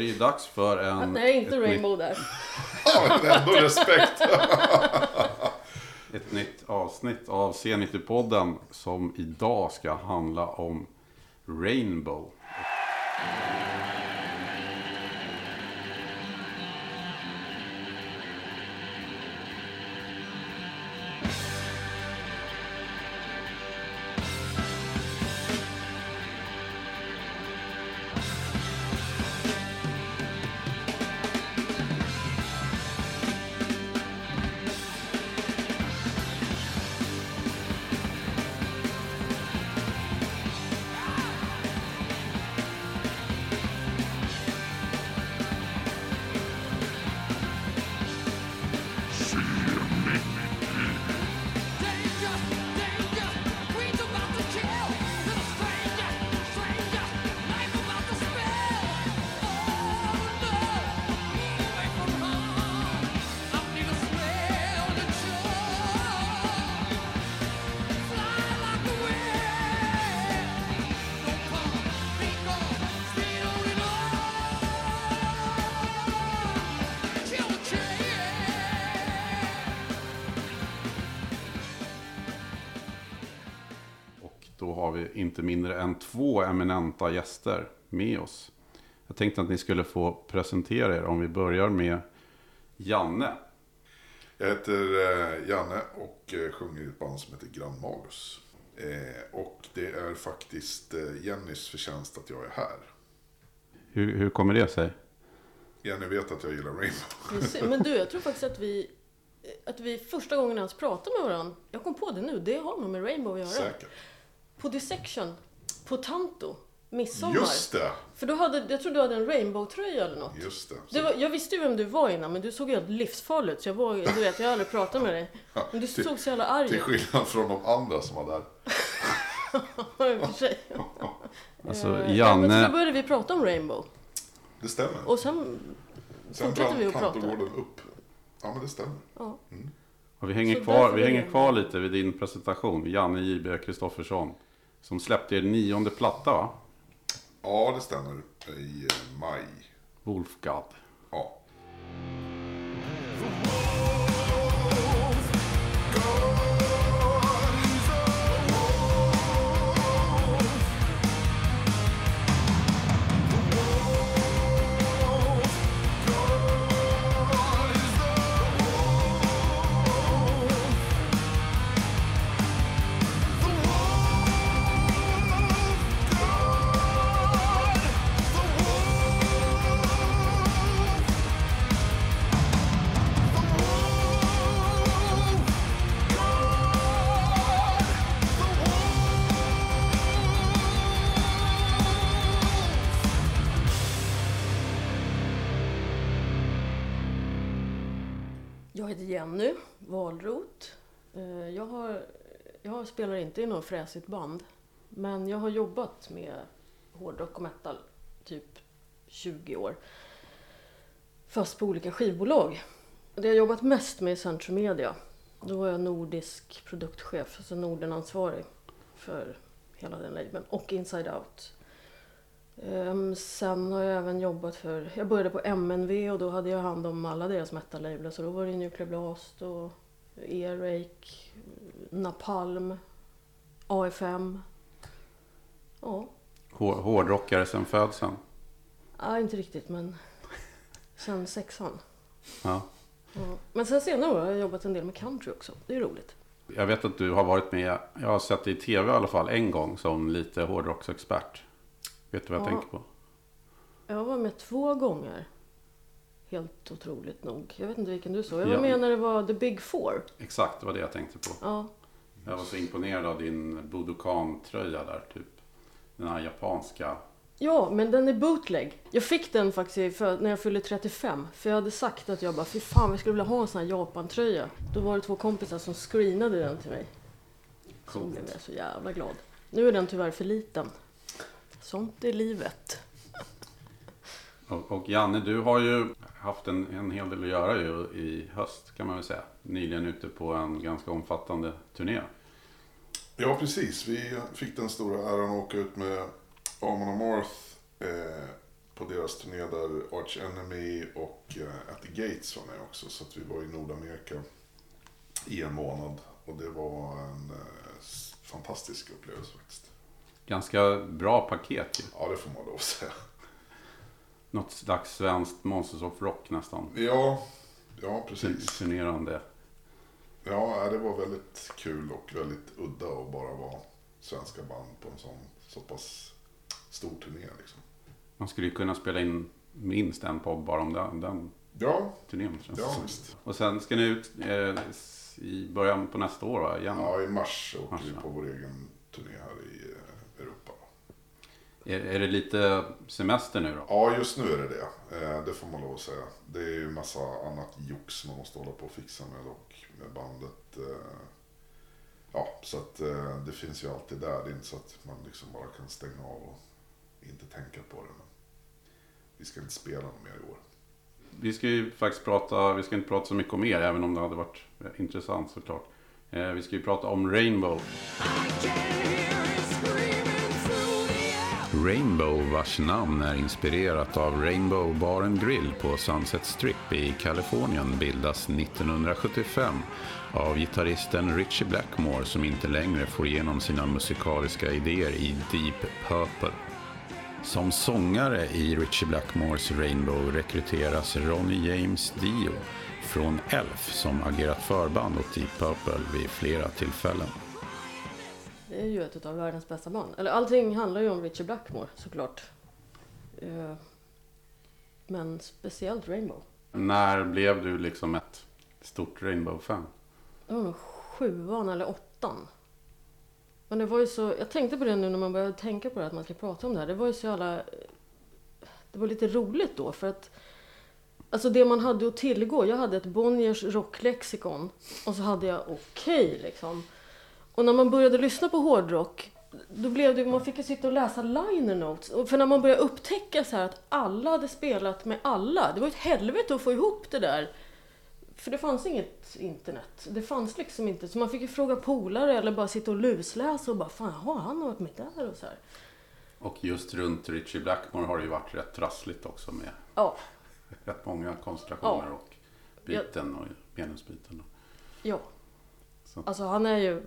är det ju dags för en... Nej, inte ett Rainbow där. Ja, men ändå respekt. Ett nytt avsnitt av C90-podden som idag ska handla om Rainbow. Eminenta gäster med oss. Jag tänkte att ni skulle få presentera er om vi börjar med Janne. Jag heter eh, Janne och eh, sjunger i ett band som heter Grand Magus. Eh, och det är faktiskt Jennys förtjänst att jag är här. Hur, hur kommer det sig? Jenny vet att jag gillar Rainbow. Men du, jag tror faktiskt att vi, att vi första gången ens pratade med varandra, jag kom på det nu, det har nog med Rainbow att göra. Säkert. På Dissection, på Tanto, midsommar. Just det! För då hade, jag tror du hade en Rainbow-tröja eller något. Just det. Det var, jag visste ju vem du var innan, men du såg ju helt livsfarlig ut. Så jag var, du vet, jag har aldrig pratat med dig. Men du till- såg så jävla arg Till ut. skillnad från de andra som var där. för sig. Alltså Eh, ja, men så Janne, då började vi prata om Rainbow. Det stämmer. Och sen Sen fortsatte vi brann att prata. Tantogården upp. Ja, men det stämmer. Ja. och vi hänger, Så kvar, vi hänger kvar lite vid din presentation. Janne J.B. Kristoffersson. Som släppte er nionde platta va? Ja, det stämmer. I eh, maj. Wolfgard. Ja. Jag spelar inte i något fräsigt band. Men jag har jobbat med hårdrock och metal typ 20 år. Fast på olika skivbolag. Det jag har jobbat mest med är Centrum Media. Då var jag nordisk produktchef, alltså Nordenansvarig för hela den labeln. Och Inside Out. Um, sen har jag även jobbat för, jag började på MNV och då hade jag hand om alla deras metal-lablar. Så då var det Nuclear Blast och Earache, Napalm, AFM. Ja, Hår- Hårdrockare sen födseln. ja inte riktigt men sen sexan. Ja. Ja. Men sen senare har jag jobbat en del med country också. Det är roligt. Jag vet att du har varit med, jag har sett dig i tv i alla fall en gång som lite hårdrocksexpert. Vet du vad jag Ja. tänker på? Jag var med två gånger. Helt otroligt nog. Jag vet inte vilken du såg. Jag var med när det var The Big Four. Exakt, det var det jag tänkte på. Ja, Jag var så imponerad av din Budokan-tröja där, typ. Den här japanska. Ja, men den är bootleg. Jag fick den faktiskt för, när jag fyllde 35. För jag hade sagt att jag bara, fy fan, jag skulle vilja ha en sån här Japan-tröja. Då var det två kompisar som screenade den till mig. Så Coolt. blev jag så jävla glad. Nu är den tyvärr för liten. Sånt är livet. Och, och Janne, du har ju haft en, en hel del att göra ju i höst kan man väl säga. Nyligen ute på en ganska omfattande turné. Ja, precis. Vi fick den stora äran att åka ut med Amon Amarth eh, på deras turné där Arch Enemy och eh, At the Gates var med också. Så att vi var i Nordamerika i en månad. Och det var en eh, fantastisk upplevelse faktiskt. Ganska bra paket ju. Ja, det får man lov att säga. Något slags svenskt Monsters of Rock nästan. Ja, ja precis. Turnerande. Ja, det var väldigt kul och väldigt udda att bara vara svenska band på en sån så pass stor turné liksom. Man skulle ju kunna spela in minst en podd bara om den, den Ja, turnén. Ja visst. Och sen ska ni ut eh, i början på nästa år va? Igen. Ja, i mars åker Mars, vi ja. på vår egen turné här i. Är, är det lite semester nu då? Ja, just nu är det det. Eh, Det får man lov att säga. Det är ju massa annat jox man måste hålla på och fixa med och med bandet. eh, Ja, så att eh, det finns ju alltid där. Det är inte så att man liksom bara kan stänga av och inte tänka på det. Men vi ska inte spela något mer i år. Vi ska ju faktiskt prata, vi ska inte prata så mycket om er, även om det hade varit intressant såklart. Vi ska ju prata om Rainbow. Rainbow vars namn är inspirerat av Rainbow Bar and Grill på Sunset Strip i Kalifornien bildas 1975 av gitarristen Richie Blackmore som inte längre får igenom sina musikaliska idéer i Deep Purple. Som sångare i Richie Blackmores Rainbow rekryteras Ronnie James Dio från Elf som agerat förband åt Deep Purple vid flera tillfällen. Det är ju ett av världens bästa band. Eller allting handlar ju om Richie Blackmore såklart. Eh, Men speciellt Rainbow. När blev du liksom ett stort Rainbow-fan? Det var nog sjuan eller åttan. Men det var ju så, jag tänkte på det nu när man började tänka på det, att man ska prata om det här. Det var ju så jävla... Det var lite roligt då för att... Alltså det man hade att tillgå. Jag hade ett Bonniers rocklexikon och så hade jag Okej liksom. Och när man började lyssna på hårdrock då blev det, man fick ju sitta och läsa liner notes. För när man började upptäcka så här att alla hade spelat med alla. Det var ett helvete att få ihop det där. För det fanns inget internet. Det fanns liksom inte. Så man fick ju fråga polare eller bara sitta och lusläsa och bara fan, har han varit med där och så här. Och just runt Richie Blackmore har det ju varit rätt trassligt också med Ja, rätt många konstellationer Ja. och byten och medlemsbyten. ja. Så. Alltså han är ju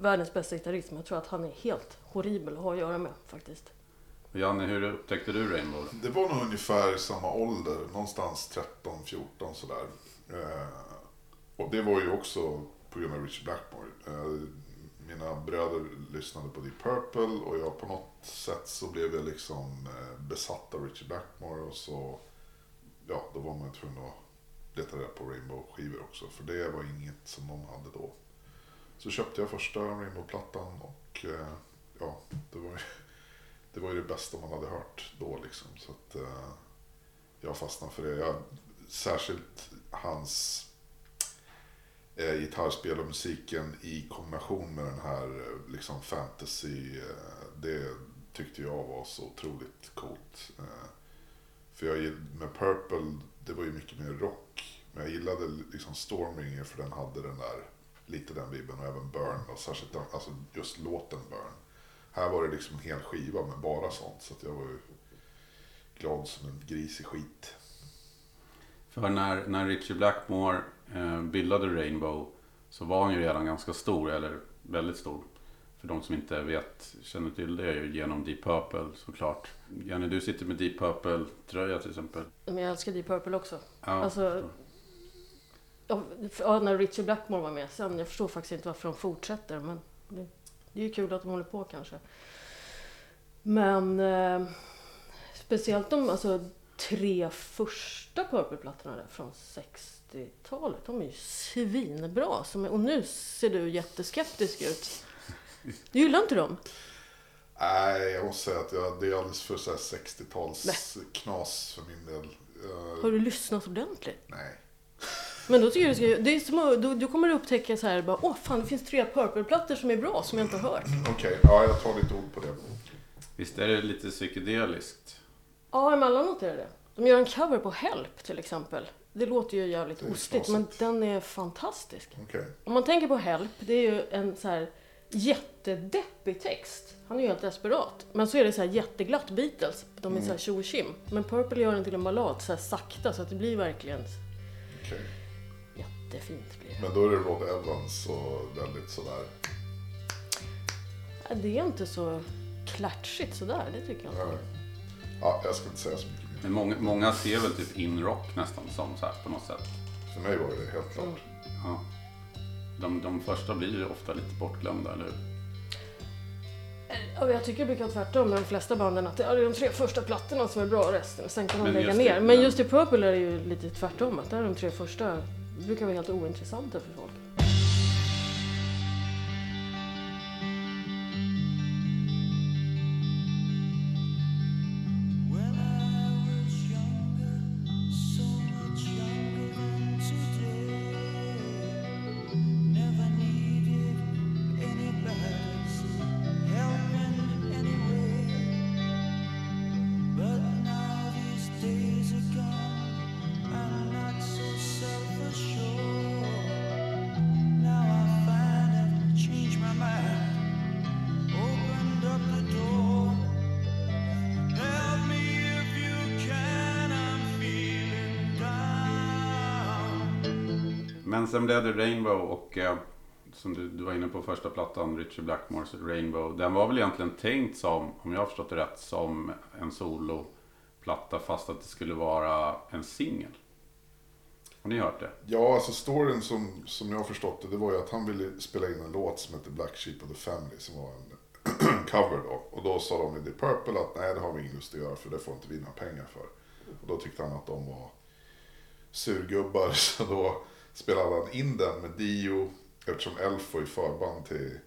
världens bästa gitarrist men jag tror att han är helt horribel att ha att göra med faktiskt. Janne, hur upptäckte du Rainbow? Det var nog ungefär samma ålder, någonstans 13, 14 sådär. Eh, och det var ju också på grund av Richard Blackmore. Eh, mina bröder lyssnade på Deep Purple och jag på något sätt så blev jag liksom eh, besatt av Richard Blackmore och så, ja, då var man tvungen att leta reda på Rainbow-skivor också. För det var inget som någon hade då. Så köpte jag första Rainbow-plattan och eh, ja, det var ju det var ju det bästa man hade hört då liksom. Så att eh, jag fastnade för det. Jag, särskilt hans eh, gitarrspel och musiken i kombination med den här eh, liksom fantasy. Det tyckte jag var så otroligt coolt. För jag med Purple, det var ju mycket mer rock. Men jag gillade liksom Stormbringer för den hade den där, lite den vibben och även Burn. Och särskilt den, alltså just låten Burn. Här var det liksom en hel skiva med bara sånt. Så att jag var ju glad som en gris i skit. För när, när Richie Blackmore eh, bildade Rainbow så var han ju redan ganska stor, eller väldigt stor. För de som inte vet, känner till det, är ju genom Deep Purple såklart. Janne, du sitter med Deep Purple-tröja till exempel. Men jag älskar Deep Purple också. Ja, Alltså. Ja, när Richie Blackmore var med sen. Jag förstår faktiskt inte varför de fortsätter. Men det, det är ju kul att de håller på kanske. Men eh, speciellt de alltså, tre första Purple-plattorna där från 60-talet. De är ju svinbra. Som, och nu ser du jätteskeptisk ut. Du gillar inte dem? Nej, jag måste säga att jag, det är alldeles för så här 60-tals knas för min del. Eh, Har du lyssnat ordentligt? nej. Men då tycker jag du ska, det är som, att- då, då kommer du upptäcka så här, bara, åh fan det finns tre Purple-plattor som är bra som jag inte har hört. Okej, ja jag tar lite ord på det. Visst är det lite psykedeliskt? Ja, emellanåt är det det. De gör en cover på Help till exempel. Det låter ju jävligt ostigt, men den är fantastisk. Okej. Om man tänker på Help, det är ju en så här jättedeppig text. Han är ju helt desperat. Men så är det så här jätteglatt Beatles. De är så här tjo och. Men Purple gör den till en ballad så här sakta så att det blir verkligen Okej. Jättefint. Blir det. Men då är det Rod Evans och väldigt sådär. Ja, Det är inte så klatschigt sådär, det tycker jag inte. Ja, jag ska inte säga så mycket mer. Men många, många ser väl typ in-rock nästan som så här på något sätt. För mig var det helt klart. Ja. De, de första blir ju ofta lite bortglömda, eller hur? Ja, jag tycker det brukar vara tvärtom med de flesta banden. Att det är de tre första plattorna som är bra, resten sen kan de Men lägga ner. det, Men just i Purple är det ju lite tvärtom. Att där är de tre första brukar vara helt ointressanta för sen blev det Rainbow och eh, som du, du var inne på första plattan, Richard Blackmores Rainbow. Den var väl egentligen tänkt som, om jag har förstått det rätt, som en soloplatta fast att det skulle vara en singel. Har ni hört det? Ja, alltså storyn som, som jag har förstått det, det var ju att han ville spela in en låt som hette Black Sheep of the Family som var en cover då. Och då sa de i The Purple att nej, det har vi ingen lust att göra för det får inte vi några pengar för. Och då tyckte han att de var surgubbar så då spelade han in den med Dio eftersom Elf var i förband till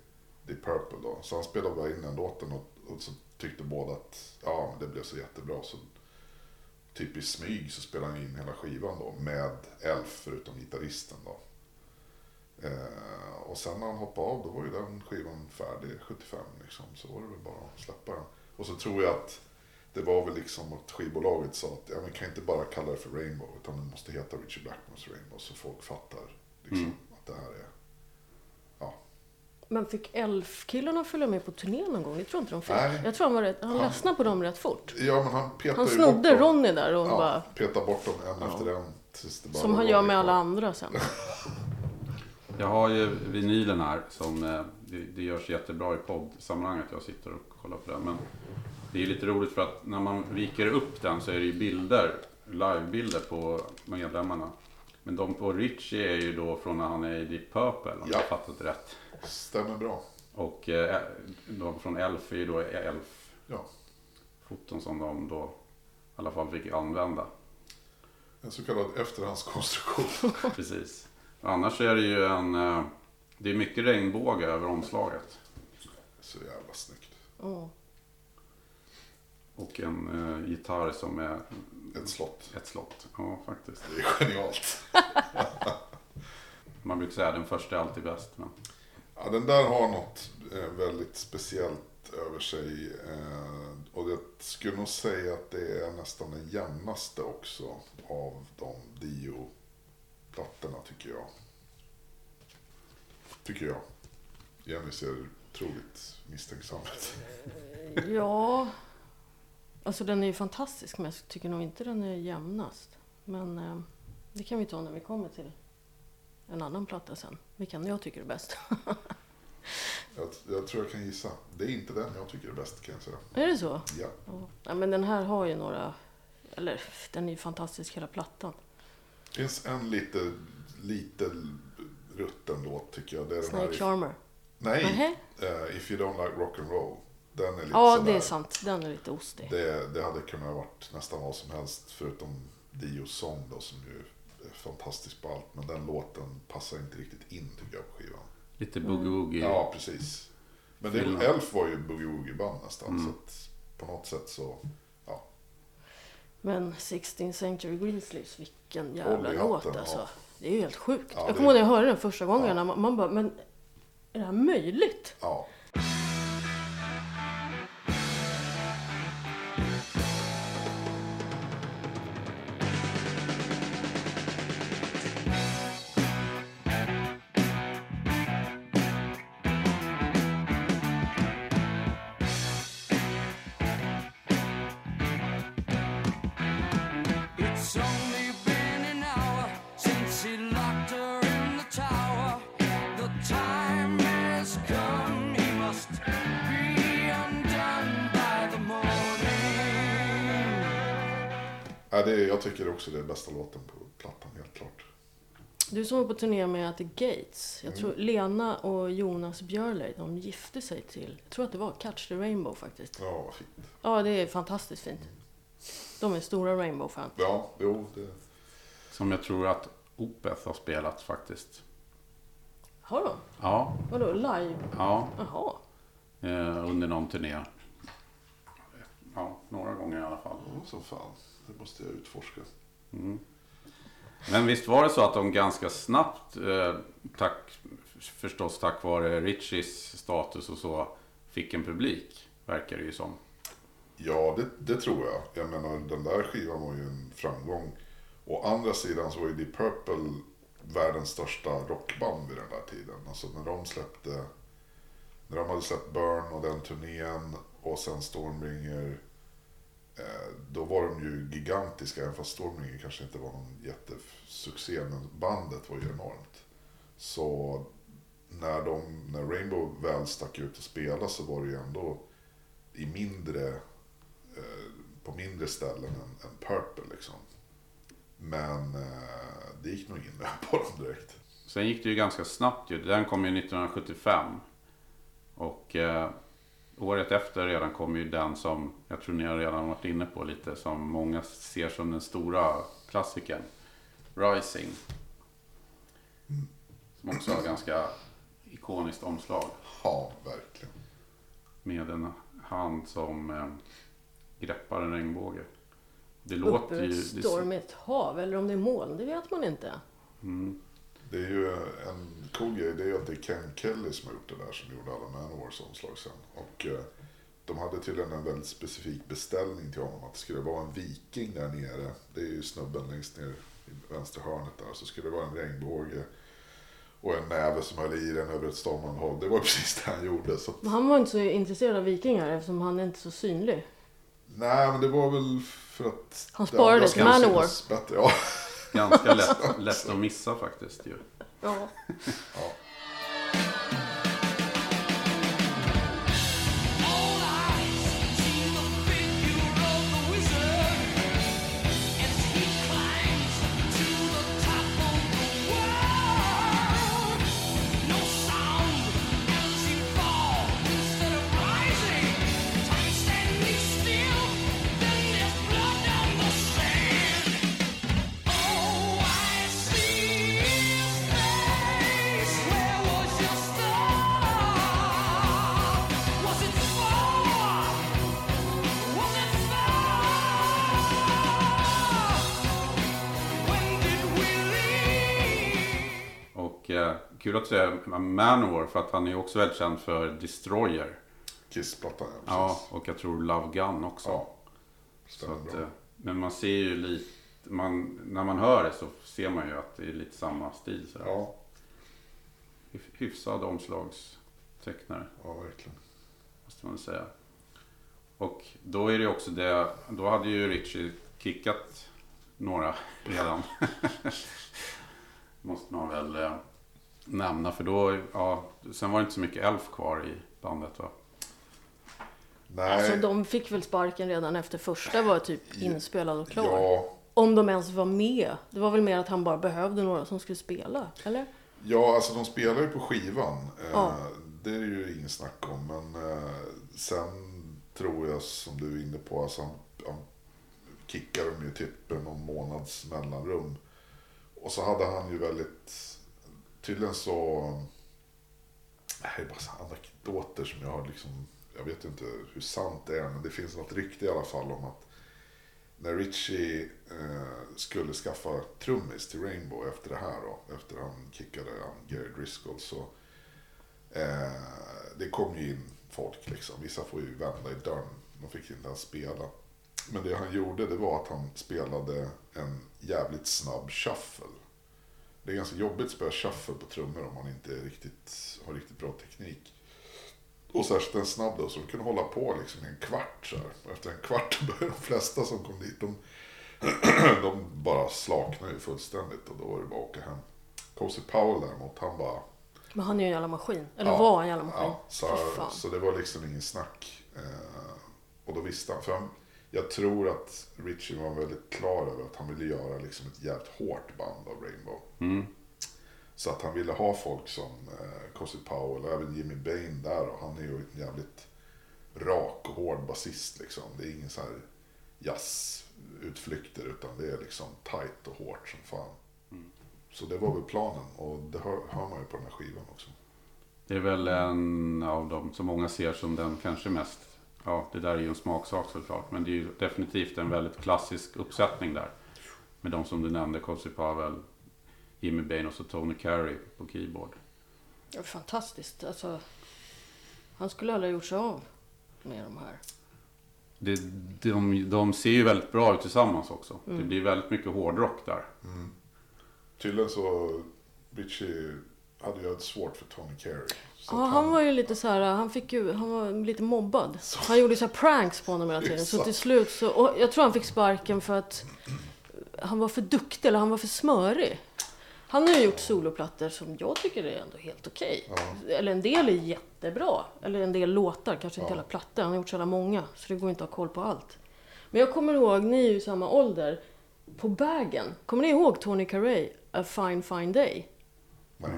The Purple då. Så han spelade bara in den låten och, och så tyckte båda att ja, men det blev så jättebra. Så typ i smyg så spelade han in hela skivan då med Elf förutom gitarristen då. Eh, och sen när han hoppade av då var ju den skivan färdig 75 liksom. Så var det väl bara att släppa den. Och så tror jag att det var väl liksom att skivbolaget sa att ja, men kan inte bara kalla det för Rainbow utan det måste heta Richard Blackmores Rainbow så folk fattar liksom Mm. att det här är ja. Men fick Elf-killarna följa med på turné någon gång? Det tror inte de fick. Nej. Jag tror han, var rätt, han Han- ledsnade på dem rätt fort. Ja men han petade Han snodde bort dem. Ronny där och Ja, bara... petade bort dem en efter en. Tills det bara Som han gör med alla andra sen. Jag har ju vinylen här som eh, det, det görs jättebra i poddsammanhanget. Jag sitter och kollar på den. Men det är lite roligt för att när man viker upp den så är det ju bilder, livebilder på medlemmarna. Men de på Richie är ju då från när han är i Deep Purple om jag Ja. har fattat rätt. Stämmer bra. Och eh, de från Elf är ju då Elf-foton Ja. som de då i alla fall fick använda. En så kallad efterhandskonstruktion. Precis. Annars är det ju en... eh, Det är mycket regnbåge över omslaget. Så jävla snyggt. Mm. Och en eh, gitarr som är Ett slott. ett slott. Ja, faktiskt. Det är genialt. Man brukar säga den första är alltid bäst. Men... Ja, den där har något eh, väldigt speciellt över sig. Eh, och jag skulle nog säga att det är nästan den jämnaste också av de Dio-plattorna tycker jag. Tycker jag. Jenny ser otroligt misstänksam ut. Ja, alltså den är ju fantastisk men jag tycker nog inte den är jämnast. Men eh, det kan vi ta när vi kommer till en annan platta sen. Vilken jag tycker är bäst. Jag, jag tror jag kan gissa. Det är inte den jag tycker är bäst kan jag säga. är det så? Ja. Ja. Men den här har ju några... Eller den är ju fantastisk hela plattan. Det finns en lite, lite rutten låt tycker jag. Det är Snake. Charmer. Nej! Eh, If you don't like rock and roll. Den är lite Ja, sådär. det är sant. Den är lite ostig. Det, det hade kunnat ha varit nästan vad som helst förutom Dios sång då som ju är fantastisk på allt. Men den låten passar inte riktigt in tycker jag på skivan. Lite boogie-woogie. Ja, precis. Men det, Film. Elf var ju boogie woogie band nästan. Mm. Så att på något sätt så, ja. Men 16 Century Grizzlies, vilken jävla låt ja. alltså. Det är ju helt sjukt. Ja, jag kommer ihåg när jag hörde den första gången. Ja. när Man, man bara, men är det här möjligt? ja. Tycker också det är bästa låten på plattan, helt klart. Du som var på turné med The Gates. Jag tror Lena och Jonas Björley, de gifte sig till, jag tror att det var Catch the Rainbow faktiskt. Ja, vad fint. Ja, det är fantastiskt fint. De är stora Rainbow-fan. Ja, jo, det... Som jag tror att Opeth har spelat faktiskt. Har de? Ja, Vadå, live? ja Jaha. eh, under någon turné. Ja, några gånger i alla fall. Oh, så fan. Det måste jag utforska. Men visst var det så att de ganska snabbt, eh, tack, förstås tack vare Richies status och så, fick en publik. Verkar det ju som. Ja, det, det tror jag. Jag menar, den där skivan var ju en framgång. Å andra sidan så var ju Deep Purple världens största rockband vid den där tiden. Alltså när de släppte, när de hade släppt Burn och den turnén och sen Stormbringer. Eh, då var de ju gigantiska, även fast Stormbringer kanske inte var någon jättesuccé. Men bandet var ju enormt. Så när, de, när Rainbow väl stack ut och spelade så var det ju ändå i mindre, eh, på mindre ställen än, än Purple liksom. Men eh, det gick nog in på dem direkt. Sen gick det ju ganska snabbt ju. Den kom ju 1975. Och eh, året efter redan kom ju den som, jag tror ni har redan varit inne på lite, som många ser som den stora klassikern. Rising. Som också har ganska ikoniskt omslag. Ja, verkligen. Med en hand som eh, greppar en regnbåge. Det Uppe låter ju... ett Det, stormigt hav, eller om det är moln, det vet man inte. mm, Det är ju en cool grej, det är ju att det är Ken Kelly som har gjort det där som gjorde alla Manowars omslag sen. Och eh, de hade tydligen en väldigt specifik beställning till honom att det skulle vara en viking där nere. Det är ju snubben längst ner i vänstra hörnet där. Så skulle det vara en regnbåge och en näve som höll i den över ett stormande hav. Det var precis det han gjorde. Så att, han var inte så intresserad av vikingar eftersom han är inte så synlig. nej, men det var väl för att... Han sparade till Manowar. Ja. ganska lätt, lätt att missa faktiskt ju. Ja. ja. Att säga Manowar för att han är också väldigt känd för Destroyer. Kissplattan, ja. Ja, och jag tror Love Gun också. Ja. Stämmer att, bra. eh, men man ser ju lite, man, när man hör det så ser man ju att det är lite samma stil. Så Ja, Hyf- Hyfsad omslagstecknare, ja, verkligen. måste man säga. Och då är det också det, då hade ju Richie kickat några redan. måste man väl eh, nämna, för då, ja, sen var det inte så mycket Elf kvar i bandet va? Nej. Alltså de fick väl sparken redan efter första var typ inspelad och klar. Ja, Om de ens var med. Det var väl mer att han bara behövde några som skulle spela, eller? ja, alltså de spelar ju på skivan. Eh, Ja. Det är ju ingen snack om. Men eh, sen tror jag, som du är inne på, alltså han, han kickar dem ju typ med någon månads mellanrum. Och så hade han ju väldigt, tydligen så, det här är bara anekdoter som jag har liksom, jag vet inte hur sant det är, men det finns något rykte i alla fall om att när Richie eh, skulle skaffa trummis till Rainbow efter det här då, efter han kickade han Gary Driscoll så eh, det kom ju in folk liksom. Vissa får ju vända i dörren. De fick inte ens spela. Men det han gjorde det var att han spelade en jävligt snabb shuffle. Det är ganska jobbigt att spela shuffle på trummor om man inte riktigt, har riktigt bra teknik. Och särskilt en snabb då, så de kunde hålla på liksom i en kvart så här. Efter en kvart började de flesta som kom dit, de de bara slaknade ju fullständigt och då var det bara att åka hem. Cozy Powell däremot, han bara... Men han är ju en jävla maskin. Eller Ja, var en jävla maskin. Ja, så, fan. så det var liksom ingen snack. Eh, och då visste han, för han, jag tror att Richie var väldigt klar över att han ville göra liksom ett jävligt hårt band av Rainbow. Mm. Så att han ville ha folk som eh, Cozy Powell och även Jimmy Bain där. Och han är ju en jävligt rak och hård basist liksom. Det är ingen så här jazzutflykter utan det är liksom tight och hårt som fan. Så det var väl planen och det hör, hör man ju på den här skivan också. Det är väl en av dem som många ser som den kanske mest, ja det där är ju en smaksak såklart, men det är ju definitivt en väldigt klassisk uppsättning där. Med de som du nämnde, Cozy Powell, Jimmy Bain och så Tony Carey på keyboard. Fantastiskt. Alltså, han skulle aldrig ha gjort sig av med de här. Det, de, de ser ju väldigt bra ut tillsammans också. Mm. Det blir väldigt mycket hårdrock där. Tydligen så, Richie hade ju haft svårt för Tony Carey. Så Ja, att han var ju lite så här, han fick ju, han var lite mobbad. Han gjorde så här pranks på honom hela tiden. Så till slut så, och jag tror han fick sparken för att han var för duktig eller han var för smörig. Han har ju gjort soloplattor som jag tycker är ändå helt okej. Eller en del är jättebra. Eller en del låtar, kanske inte Ja. hela plattor. Han har gjort så jävla många, så det går inte att ha koll på allt. Men jag kommer ihåg, ni är ju i samma ålder. På bagen, kommer ni ihåg Tony Carey, A Fine Fine Day? Nej.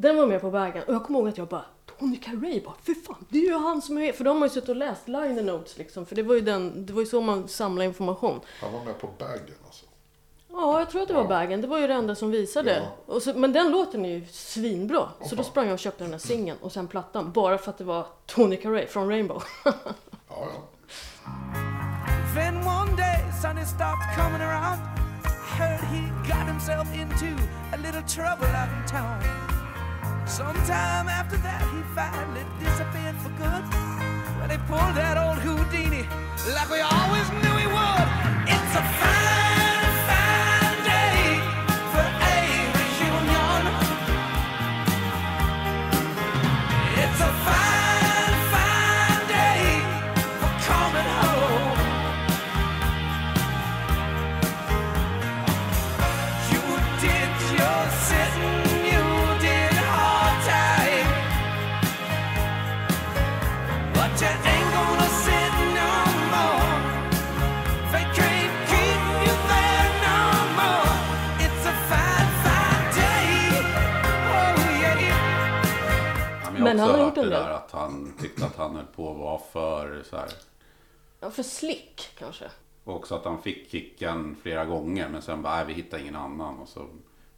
Den var med på vägen och jag kommer ihåg att jag bara Tony Carey bara, för fan, det är ju han som är med. För de har ju suttit och läst liner notes liksom. För det var ju, den, det var ju så man samlade information. Han var med på Baggen alltså. Ja, jag tror att det var Ja. bagen. Det var ju det enda som visade. Ja. Och så, men den låten är ju svinbra. Så då sprang jag och köpte den här singeln och sen plattan. Bara för att det var Tony Carey från Rainbow. Ja, ja. Then one day, Sonny stopped coming around. Heard he got himself into a little trouble out in town. Sometime after that, he finally disappeared for good. Well, they pulled that old Houdini like we always knew he would. It's a fine, Men han också har hört det där att han tyckte att han höll på att vara för så här. Ja, för slick kanske. Och också att han fick kicken flera gånger men sen bara, nej vi hittar ingen annan. Och så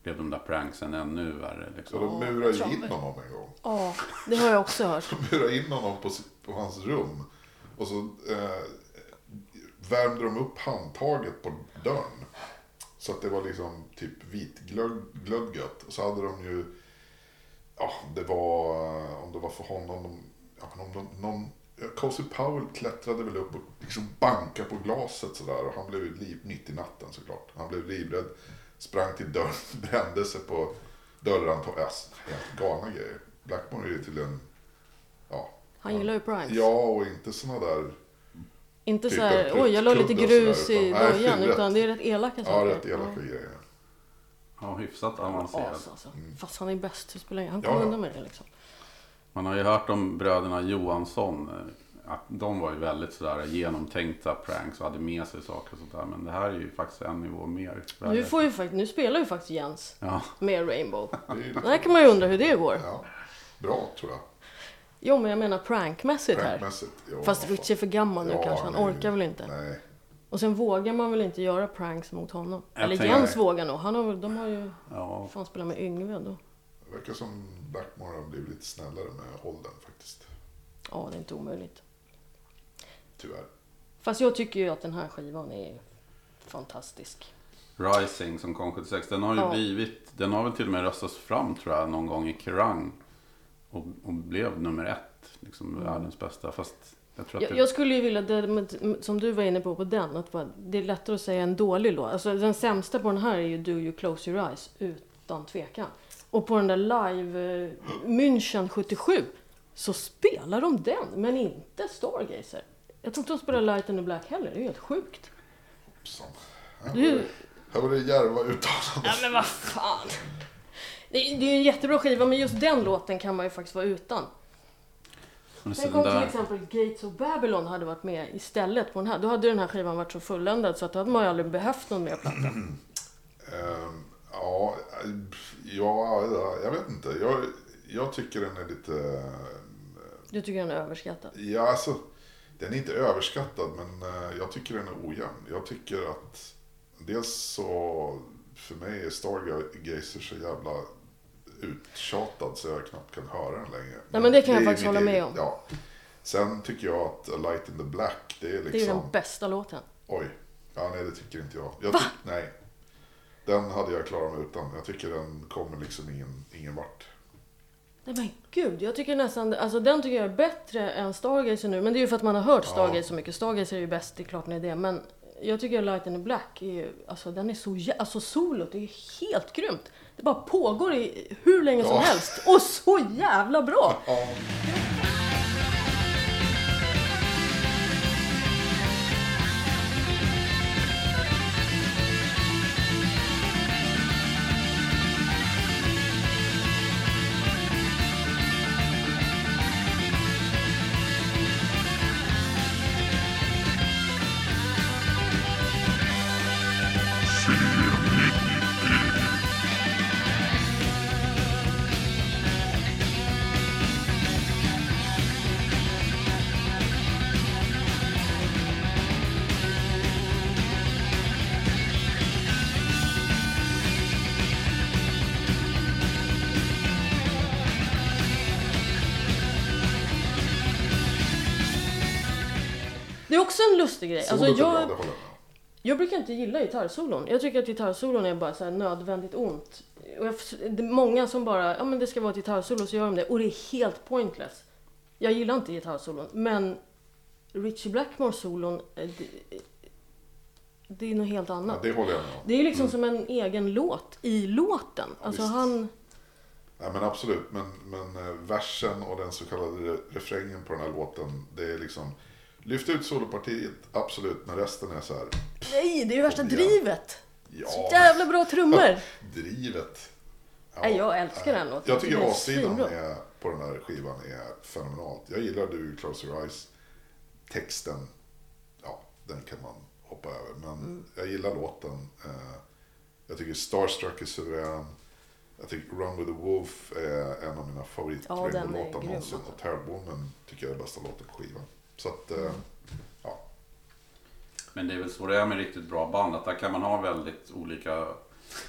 blev de där pranksen ännu värre. Så Liksom. de murade ju in honom en gång. Ja, det har jag också hört. De murade in honom på, på hans rum. Och så eh, värmde de upp handtaget på dörren. Så att det var liksom typ vitglödgött. Och så hade de ju, ja det var, var för honom, ja, men om de, någon, ja, Cozy Powell klättrade väl upp och liksom bankade på glaset sådär. Och han blev ju liv, mitt i natten såklart. Han blev livrädd, sprang till dörren, brände sig på dörrhandtaget. Alltså, helt galna grejer. Blackmore är ju till en, ja. Han gillar ju pranks. Ja, och inte såna där, Inte Typ så här, oj jag la lite grus sådär, i utan- nej, början. rätt. Utan det är rätt elaka ja saker. rätt elaka grejer. Ja, hyfsat Ja, avancerad. as, alltså. Fast han är bäst, hur spelar det Han Ja, kommer ja. undan med det liksom. Man har ju hört om bröderna Johansson. eh, Att de var ju väldigt sådär genomtänkta pranks och hade med sig saker och sånt där. Men det här är ju faktiskt en nivå mer. Nu, får ju, fakt- nu spelar ju faktiskt Jens Ja, med Rainbow. Det är ju Där kan man ju undra hur det går. ja, bra tror jag. Jo men jag menar prankmässigt här. Prankmässigt. Ja, Fast vad Richie är för gammal nu Ja, kanske. Han ju- orkar väl inte. Nej. Och sen vågar man väl inte göra pranks mot honom. Jag Eller Jens vågar nog. Han har, de har ju ja. fan spelat med Yngve då. Verkar som Blackmore har blivit lite snällare med åldern faktiskt. Ja, det är inte omöjligt. Tyvärr. Fast jag tycker ju att den här skivan är fantastisk. Rising som kom 76. Den har ju Ja. blivit, den har väl till och med röstats fram tror jag någon gång i Kerrang. Och, och blev nummer ett. Liksom världens bästa. Fast jag tror att Jag, det, jag skulle ju vilja, det, som du var inne på på den, att bara, det är lättare att säga en dålig låt. Alltså den sämsta på den här är ju Do You Close Your Eyes, utan tvekan. Och på den där live eh, München 77 så spelar de den, men inte Stargazer. Jag tror inte de spelar Light in the Black heller, det är ju helt sjukt. Här var det djärva uttalanden. ja men vad fan. Det, det är ju en jättebra skiva men just den låten kan man ju faktiskt vara utan. Tänk om till där- exempel Gates of Babylon hade varit med istället på den här. Då hade den här skivan varit så fulländad så att då hade man ju aldrig behövt någon mer platta. Ehm, ja, eh, ja, ja, jag vet inte. Jag, jag tycker den är lite... Du tycker den är överskattad? Ja, alltså. Den är inte överskattad, men eh, jag tycker den är ojämn. Jag tycker att dels så, för mig är Stargazer så jävla uttjatad så jag knappt kan höra den längre. Nej, men det kan jag är faktiskt hålla med eget- om. Ja. Sen tycker jag att A Light in the Black, det är liksom... Det är den bästa låten. Oj. Ja, nej, det tycker inte jag. jag tyck, nej. Den hade jag klarat mig utan. Jag tycker den kommer liksom ingen, ingen vart. Nej men gud, jag tycker nästan, alltså den tycker jag är bättre än Stargazer nu. Men det är ju för att man har hört Stargazer så mycket. Stargazer är ju bäst, det är klart den är det. Men jag tycker Light in the Black är ju, alltså den är så alltså solot är ju helt grymt. Det bara pågår i hur länge som Ja. helst. Och så jävla bra! Ja. Lustig grej. Alltså Solot är bra, det jag, håller jag med om. jag brukar inte gilla gitarrsolon. Jag tycker att gitarrsolon är bara så här nödvändigt ont. Och jag, det är många som bara, ja men det ska vara ett gitarrsolo så gör de det. Och det är helt pointless. Jag gillar inte gitarrsolon. Men Richie Blackmore-solon, eh, det, det är något helt Ja, annat. det håller jag med om. Det är liksom som en egen låt i låten. Alltså visst. han... Nej, men absolut. Men, men eh, versen och den så kallade re- refrängen på den här låten. Det är liksom... Lyft ut solopartiet, absolut. Men resten är så här... Nej, det är ju värsta igen. drivet! Ja, Så jävla bra trummor! drivet. Ja, Nej, jag älskar den låten. Jag tycker A-sidan på den här skivan är fenomenalt. Jag gillar Du Close Your Eyes. Texten, ja, den kan man hoppa över. Men Mm. jag gillar låten. Eh, Jag tycker Starstruck är suverän. Jag tycker Run with the Wolf är en av mina favorit Ja, grym, någonsin. Och Terrible Woman tycker jag är bästa låten på skivan. Så att, eh, ja. Men det är väl så det är med riktigt bra band. Att där kan man ha väldigt olika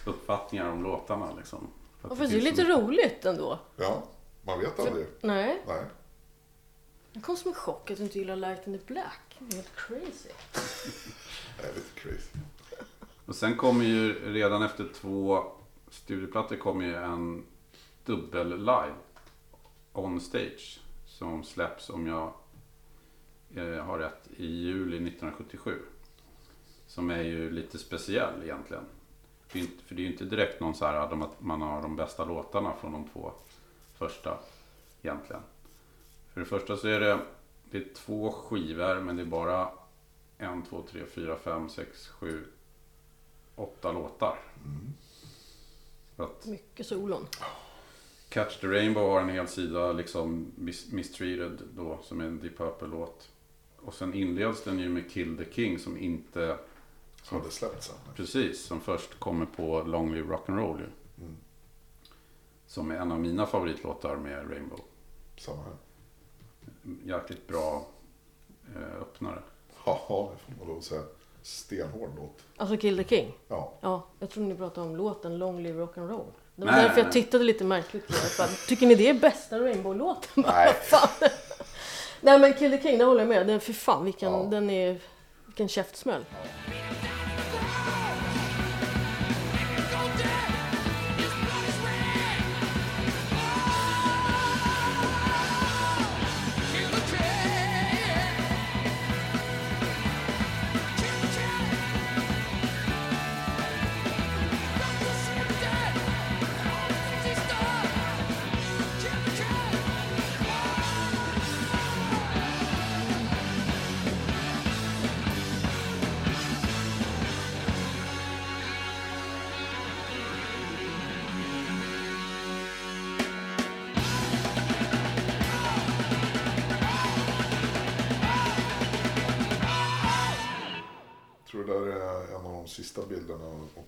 uppfattningar om låtarna. Liksom. För att Ja, fast det är lite roligt ändå. ja, man vet aldrig. Nej, Nej. jag kom som en chock att du inte gillar Light in the Black. Det är helt crazy. Jag är lite crazy. Och sen kommer ju redan efter två studioplattor kommer ju en dubbel live on stage. Som släpps om jag eh, har rätt i juli 1977. Som är ju lite speciell egentligen. Inte, för det är ju inte direkt någon så här att man har de bästa låtarna från de två första egentligen. För det första så är det, det är två skivor men det är bara en, två, tre, fyra, fem, sex, sju, åtta låtar. Så att Mycket solon. Catch the Rainbow har en hel sida, liksom Mis- Mistreated då, som är en Deep Purple-låt. Och sen inleds den ju med Kill the King som inte, Hade släppt sen. precis, som först kommer på Long Live Rock'n'Roll ju. Mm. Som är en av mina favoritlåtar med Rainbow. Samma här. Jäkligt bra eh, öppnare. Ja, det får man lov säga. Stenhård låt. Alltså Kill the King. Ja. Ja, jag trodde ni pratade om låten Long Live Rock'n'Roll. Det var Nej, därför nej, jag tittade lite märkligt på det. Tycker ni det är bästa Rainbow-låten? Nej. Nej men Kill the King, det håller jag med. Den, för fan vilken, Ja. den är, vilken käftsmäll.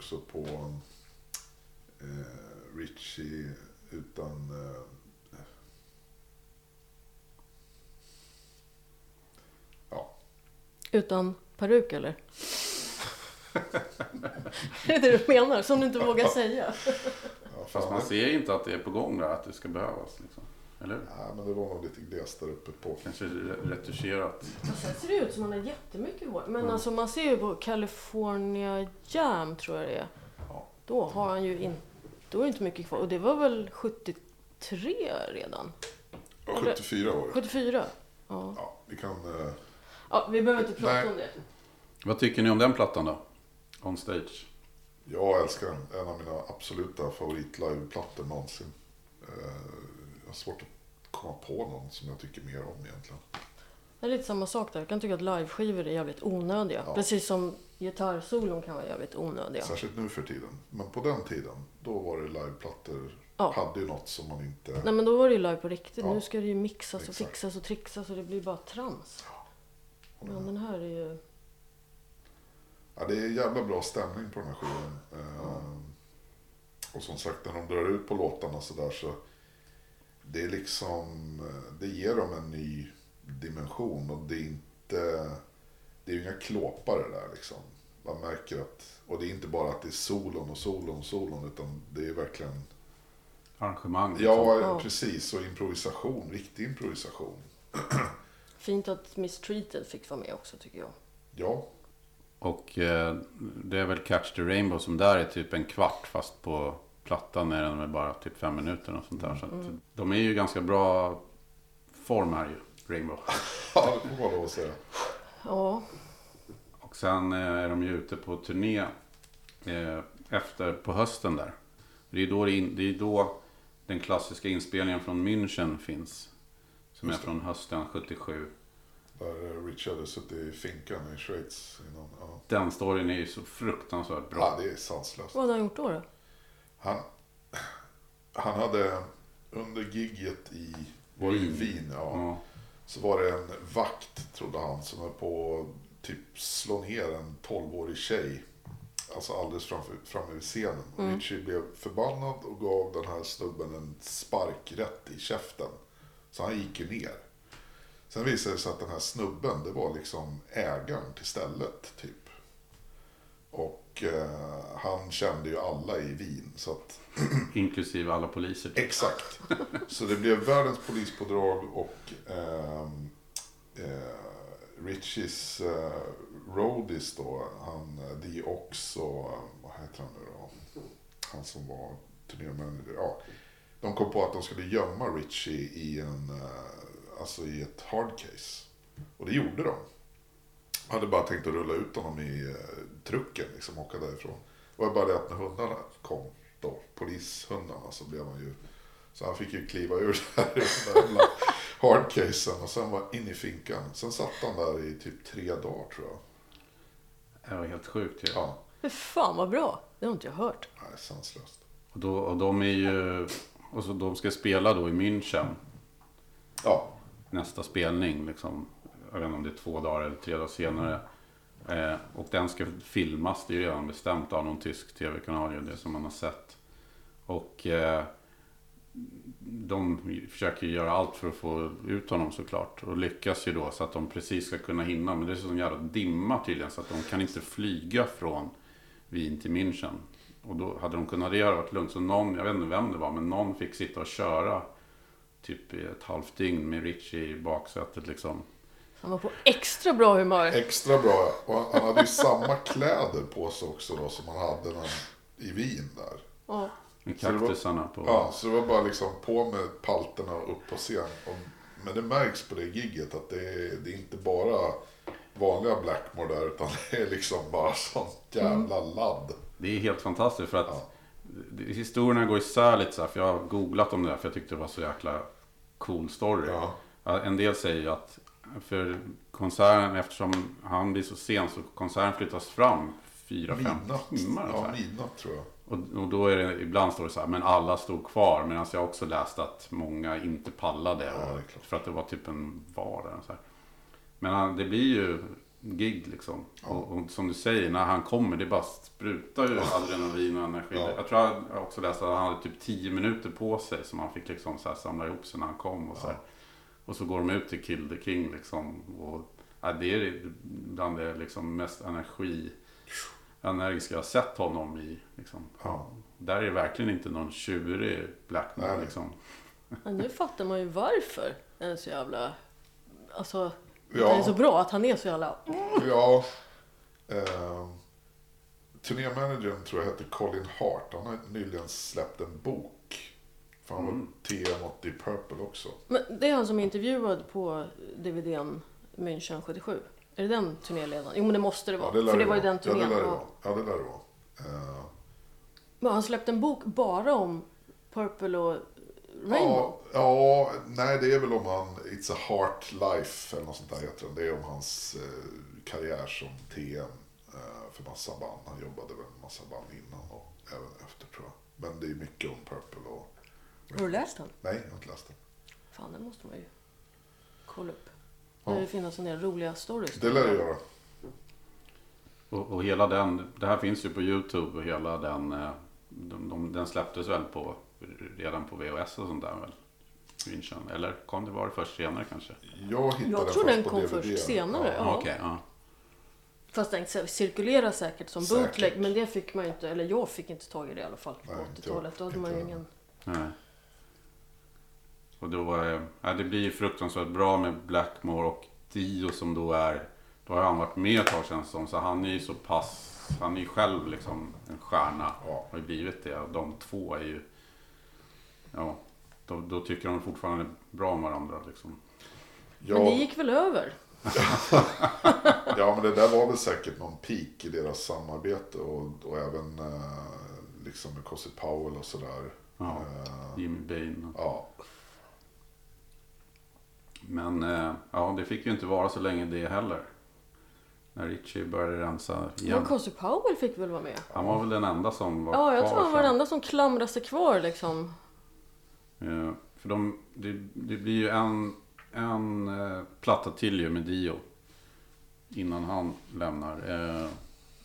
Också på eh, Richie utan... Eh, ja, Utan peruk eller? är det det du menar? Som du inte vågar säga? ja Fast man ser ju inte att det är på gång där, att det ska behövas. Liksom. Eller? Nej, men det var nog lite glest där uppe på. Kanske re- retuscherat. Och sen ser det ut som att han har jättemycket hår. Men Mm. alltså man ser ju på California Jam tror jag det är. Ja. Då har han ju inte, då är det inte mycket kvar. Och det var väl 73 redan? Ja, 74 år. 74? Ja. Ja, vi kan... Eh, ja vi behöver inte prata Nej. om det. Vad tycker ni om den plattan då? On stage? jag älskar den. En av mina absoluta favorit-liveplattor någonsin. Eh, jag har svårt att komma på någon som jag tycker mer om egentligen. Det är lite samma sak där. Jag kan tycka att liveskivor är jävligt onödiga. Ja. Precis som gitarrsolon kan vara jävligt onödiga. Särskilt nu för tiden. Men på den tiden, då var det liveplattor. Ja. Hade ju något som man inte... Nej men då var det ju live på riktigt. Ja. Nu ska det ju mixas och Exakt. fixas och trixas och det blir bara trams. Men den här är ju... Ja, det är jävla bra stämning på den här skivan. Eh, och som sagt, när de drar ut på låtarna sådär så... Det är liksom... Det ger dem en ny dimension och det är inte... Det är ju inga klåpare där liksom. Man märker att... Och det är inte bara att det är solon och solon och solon utan det är verkligen... Arrangemang? liksom. Ja, Ja. precis. Och improvisation. Riktig improvisation. Fint att Mistreated fick vara med också tycker jag. Ja, Och eh, det är väl Catch the Rainbow som där är typ en kvart fast på plattan är den väl bara typ fem minuter och sånt där. Så att de är ju ganska bra form här ju, Rainbow. ja det får man lov att säga. Ja, Och sen eh, är de ju ute på turné eh, efter, på hösten där. Det är, då det, in, det är då den klassiska inspelningen från München finns. Som är från hösten 77. Där eh, Rich hade suttit i finkan i Schweiz innan. Ja, Den storyn är ju så fruktansvärt bra. ja det är sanslöst. vad hade han gjort då? då? Han, han hade under gigget i var det i Wien. Wien, ja, Ja. så var det en vakt, trodde han, som höll på typ slå ner en 12-årig tjej. Alltså alldeles framför, framme vid scenen. Och Richie blev förbannad och gav den här snubben en spark rätt i käften. Så han gick ju ner. Sen visade det sig att den här snubben, det var liksom ägaren till stället, typ. Och eh, han kände ju alla i Wien. Så att Inklusive alla poliser. Exakt. Så det blev världens polispådrag och ehm, eh, Richies eh, roadies då, han eh, The Ox och eh, vad heter han nu då? Han som var turnémanager. Ja, de kom på att de skulle gömma Richie i en, eh, alltså i ett hardcase. Och det gjorde de. Hade bara tänkt att rulla ut honom i eh, trucken, liksom åka därifrån. Det var bara det att när hundarna kom, då, polishundarna, så blev han ju... Så han fick ju kliva ur där i den där jävla hardcasen och sen var in i finkan. Sen satt han där i typ tre dagar tror jag. Det var helt sjukt ju. Ja, Fy fan vad bra! Det har inte jag hört. nej, sanslöst. Och, då, och de är ju... Och så de ska spela då i München. Ja, Nästa spelning liksom. Jag vet inte om det är två dagar eller tre dagar senare. Eh, och den ska filmas. Det är ju redan bestämt av någon tysk tv-kanal. Det som man har sett. Och eh, de försöker ju göra allt för att få ut honom såklart. Och lyckas ju då så att de precis ska kunna hinna. Men det är sån jävla dimma tydligen. Så att de kan inte flyga från Wien till München. Och då hade de kunnat, det hade varit lugnt. Så någon, jag vet inte vem det var, men någon fick sitta och köra typ i ett halvt dygn med Richie i baksätet liksom. Han var på extra bra humör. extra bra. Och han, hade ju samma kläder på sig också då som han hade när, i Wien där. Ja. Med Så det var- kaktusarna på... Ja, så det var bara liksom på med palterna och upp på scen. Och, men det märks på det gigget att det är, det är inte bara vanliga Blackmore där utan det är liksom bara sånt jävla ladd. Det är helt fantastiskt för att Ja. historierna går isär lite så här, för jag har googlat om det där för jag tyckte det var så jäkla cool story. Ja, En del säger ju att för konserten, eftersom han blir så sen så konserten flyttas fram fyra, fem timmar. Ja, midnatt tror jag. Och, och då är det, ibland står det så här, men alla stod kvar. Medan jag också läst att många inte pallade. Ja, och, för att det var typ en var där. Så här. Men det blir ju gig liksom. Och, och som du säger, när han kommer, det bara sprutar ju adrenalin och energi. Ja. Jag tror jag också läste att han hade typ 10 minuter på sig som han fick liksom så här samla ihop sig när han kom. Och så, här. Och så går de ut till Kill the King liksom. Och, ja, det är bland det liksom mest energi energiska jag har sett honom i. Liksom. Ja. Där är det verkligen inte någon tjurig Blackmore liksom. Men nu fattar man ju varför den är så jävla... Alltså, Ja. det är så bra att han är så jävla... Ja. Eh, turnémanagern tror jag heter Colin Hart. Han har nyligen släppt en bok. Han var TM åt Deep Purple också. Men det är han som är intervjuad på DVDn München 77. Är det den turnéledaren? Jo men det måste det Ja, vara. det lär För det det var ju den Ja, det turnén. lär det Ja. vara. Ja, det lär det vara. Eh, Men han släppte en bok bara om Purple och Rainbow. Ja, ja, nej det är väl om han It's a Heart Life eller något sånt där heter den. Det är om hans eh, karriär som TM eh, för massa band. Han jobbade väl med massa band innan och även efter tror jag. Men det är mycket om Purple och... Har du läst den? Nej, jag har inte läst den. Fan, den måste man ju kolla upp. Ja. Det lär ju finnas en del roliga stories. Det lär det göra. Och, och hela den, det här finns ju på Youtube och hela den, eh, de, de, den släpptes väl på, redan på VHS och sånt där väl? Vinchen. Eller kom det var det först senare kanske? Jag hittade Jag tror den på kom DVD. först senare. Ja. Ja. Okej, ja. Fast den cirkulerar säkert som Säkert. bootleg. Men det fick man ju inte, eller jag fick inte tag i det i alla fall på Nej, inte 80-talet. Då hade man ju ingen... Nej. Och då, ja, det blir ju fruktansvärt bra med Blackmore och Dio som då är, då har han varit med ett tag känns som. Så han är ju så pass, han är ju själv liksom en stjärna. Ja. Har ju blivit det. Och de två är ju, ja, då, då tycker de fortfarande bra om varandra liksom. Ja, Men det gick väl över? ja, men det där var väl säkert någon peak i deras samarbete och, och även eh, liksom med Cosy Powell och sådär. Ja. Eh, Jimmy Bain. ja, Men eh, ja, det fick ju inte vara så länge det heller. När Richie började rensa Men igen. Cozy Powell fick väl vara med? Han var väl den enda som var Ja, jag kvar tror han var sen. den enda som klamrade sig kvar liksom. Eh, för de, det, det blir ju en, en eh, platta till ju med Dio. Innan han lämnar. Eh,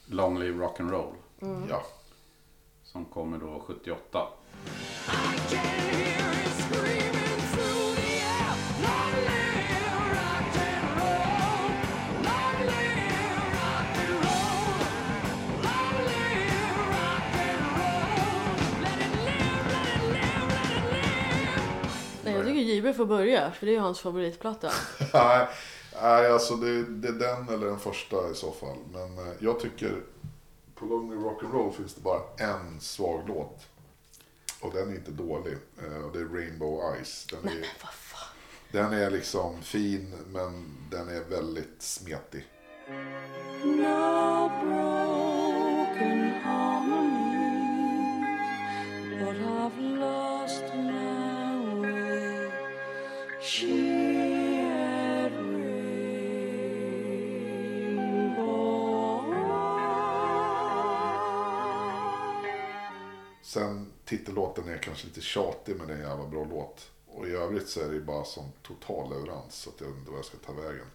Long Live Rock'n'Roll. ja. Som kommer då 78. JB får börja, för det är ju hans favoritplatta. Nej, nej, alltså det, det är den eller den första i så fall. Men eh, jag tycker på Long Live Rock'n'Roll finns det bara en svag låt. Och den är inte dålig. Eh, Och det är Rainbow Eyes. Den Nej, är, men vad fan. den är liksom fin men den är väldigt smetig. No broken harmonies, but I've lost my Sen titellåten är kanske lite tjatig men det är en jävla bra låt. Och i övrigt så är det bara som total leverans så att jag inte vad jag ska ta vägen.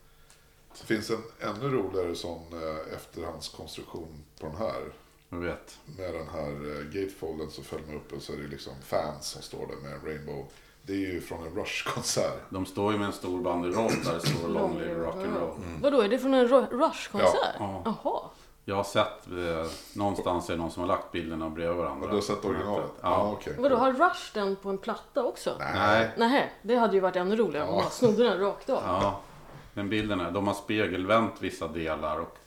Det finns en ännu roligare sån eh, efterhandskonstruktion på den här. Jag vet. Med den här eh, gatefolden så följer man upp och så är det liksom fans som står där med en rainbow. Det är ju från en Rush-konsert. De står ju med en stor banderoll där det står Long Live Rock'n'Roll. Vadå, är det från en Ru- Rush-konsert? Ja. Jaha. Jag har sett, eh, någonstans är det någon som har lagt bilderna bredvid varandra. Och du har sett originalet? Ja. okej. Vadå, har Rush den på en platta också? Nej. Nähä, det hade ju varit ännu roligare om Ja. man snodde den rakt av. Ja, men bilderna, de har spegelvänt vissa delar och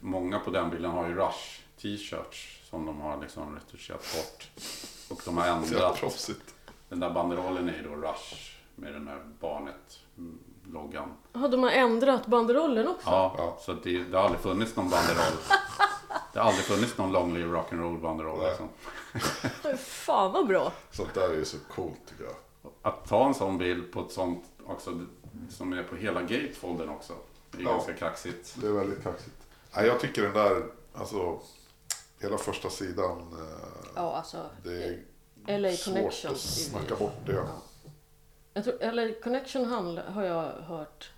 många på den bilden har ju Rush t-shirts som de har liksom retuscherat bort. Och de har Så jävla ändrat, proffsigt. Den där banderollen är ju då Rush med den här barnet-loggan. Jaha, de har ändrat banderollen också? Ja, Ja. så att det, det har aldrig funnits någon banderoll. Det har aldrig funnits någon Long Live Rock'n'Roll banderoll. Liksom. Fan vad bra. Sånt där är ju så coolt tycker jag. Att ta en sån bild på ett sånt också, som är på hela gatefolden också. Det är Ja. ganska kaxigt. Det är väldigt kaxigt. Nej, jag tycker den där, alltså hela första sidan. Eh, Ja, alltså. det är LA svårt att snacka bort det. Jag tror, LA Connection handla, har jag hört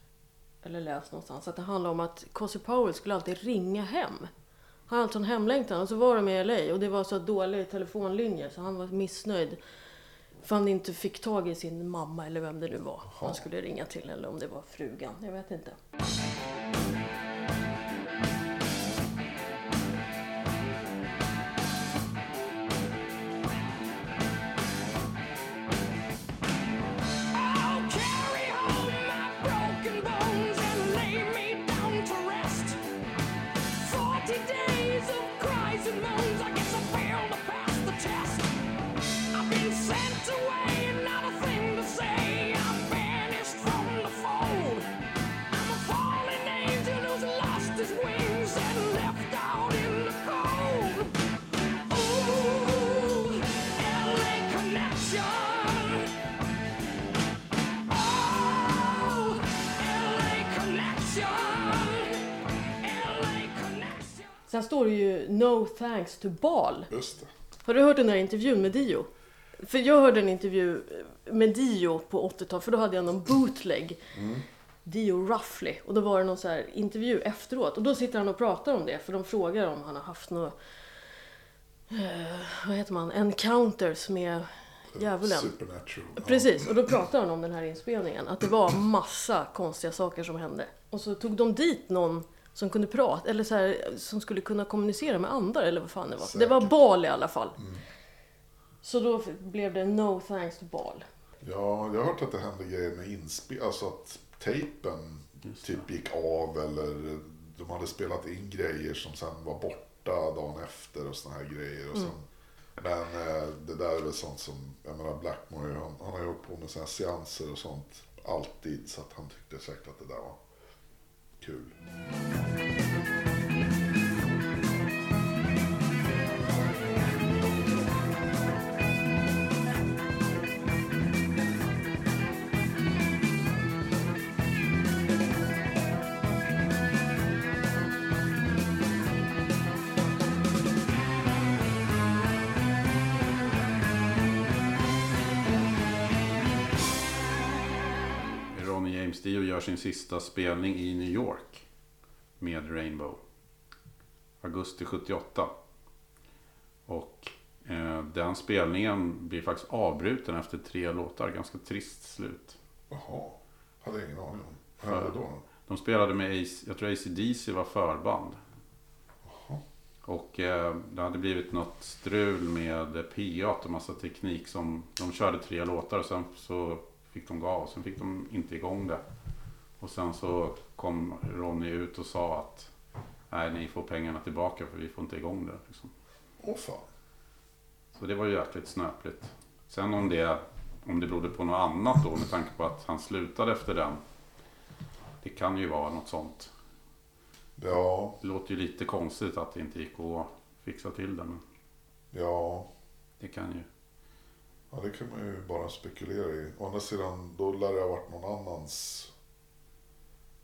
eller läst någonstans, att det handlar om att Cozy Powell skulle alltid ringa hem. Han hade alltså en hemlängtan och så var de i LA och det var så dålig telefonlinje så han var missnöjd. För han inte fick tag i sin mamma eller vem det nu var han skulle ringa till eller om det var frugan, jag vet inte. Sen står det ju No thanks to Ball. Just det. Har du hört den där intervjun med Dio? För jag hörde en intervju med Dio på 80-talet, för då hade jag någon bootleg. Dio Roughly. Och då var det någon så här intervju efteråt. Och då sitter han och pratar om det, för de frågar om han har haft några... Eh, vad heter man? Encounters med djävulen. Supernatural. Precis, och då pratade han om den här inspelningen. Att det var massa konstiga saker som hände. Och så tog de dit någon som kunde prata, eller så här, som skulle kunna kommunicera med andra, eller vad fan det var. Det var Säkert. Bal i alla fall. Så då blev det No thanks to Bal. Ja, jag har hört att det hände grejer med inspel, alltså att tejpen typ gick av eller de hade spelat in grejer som sen var borta dagen efter och såna här grejer. Och sen, Men eh, det där är väl sånt som, jag menar Blackmore, han, han har ju hållit på med såna här seanser och sånt alltid så att han tyckte säkert att det där var kul. Gör sin sista spelning i New York med Rainbow. Augusti 78. Och eh, den spelningen blir faktiskt avbruten efter tre låtar. Ganska trist slut. Jaha, hade jag ingen aning om. Vad hände då? De spelade med, AC, jag tror AC/DC var förband. Och eh, det hade blivit något strul med PA och massa teknik som de körde tre låtar och sen så fick de gå av. Sen fick de inte igång det. Och sen så kom Ronny ut och sa att nej, ni får pengarna tillbaka för vi får inte igång det. Liksom. Åh fan. Så det var ju jäkligt snöpligt. Sen om det, om det berodde på något annat då med tanke på att han slutade efter den. Det kan ju vara något sånt. Ja, Det låter ju lite konstigt att det inte gick att fixa till det. Men ja, det kan ju. Ja, det kan man ju bara spekulera i. Å andra sidan, då lär det ha varit någon annans...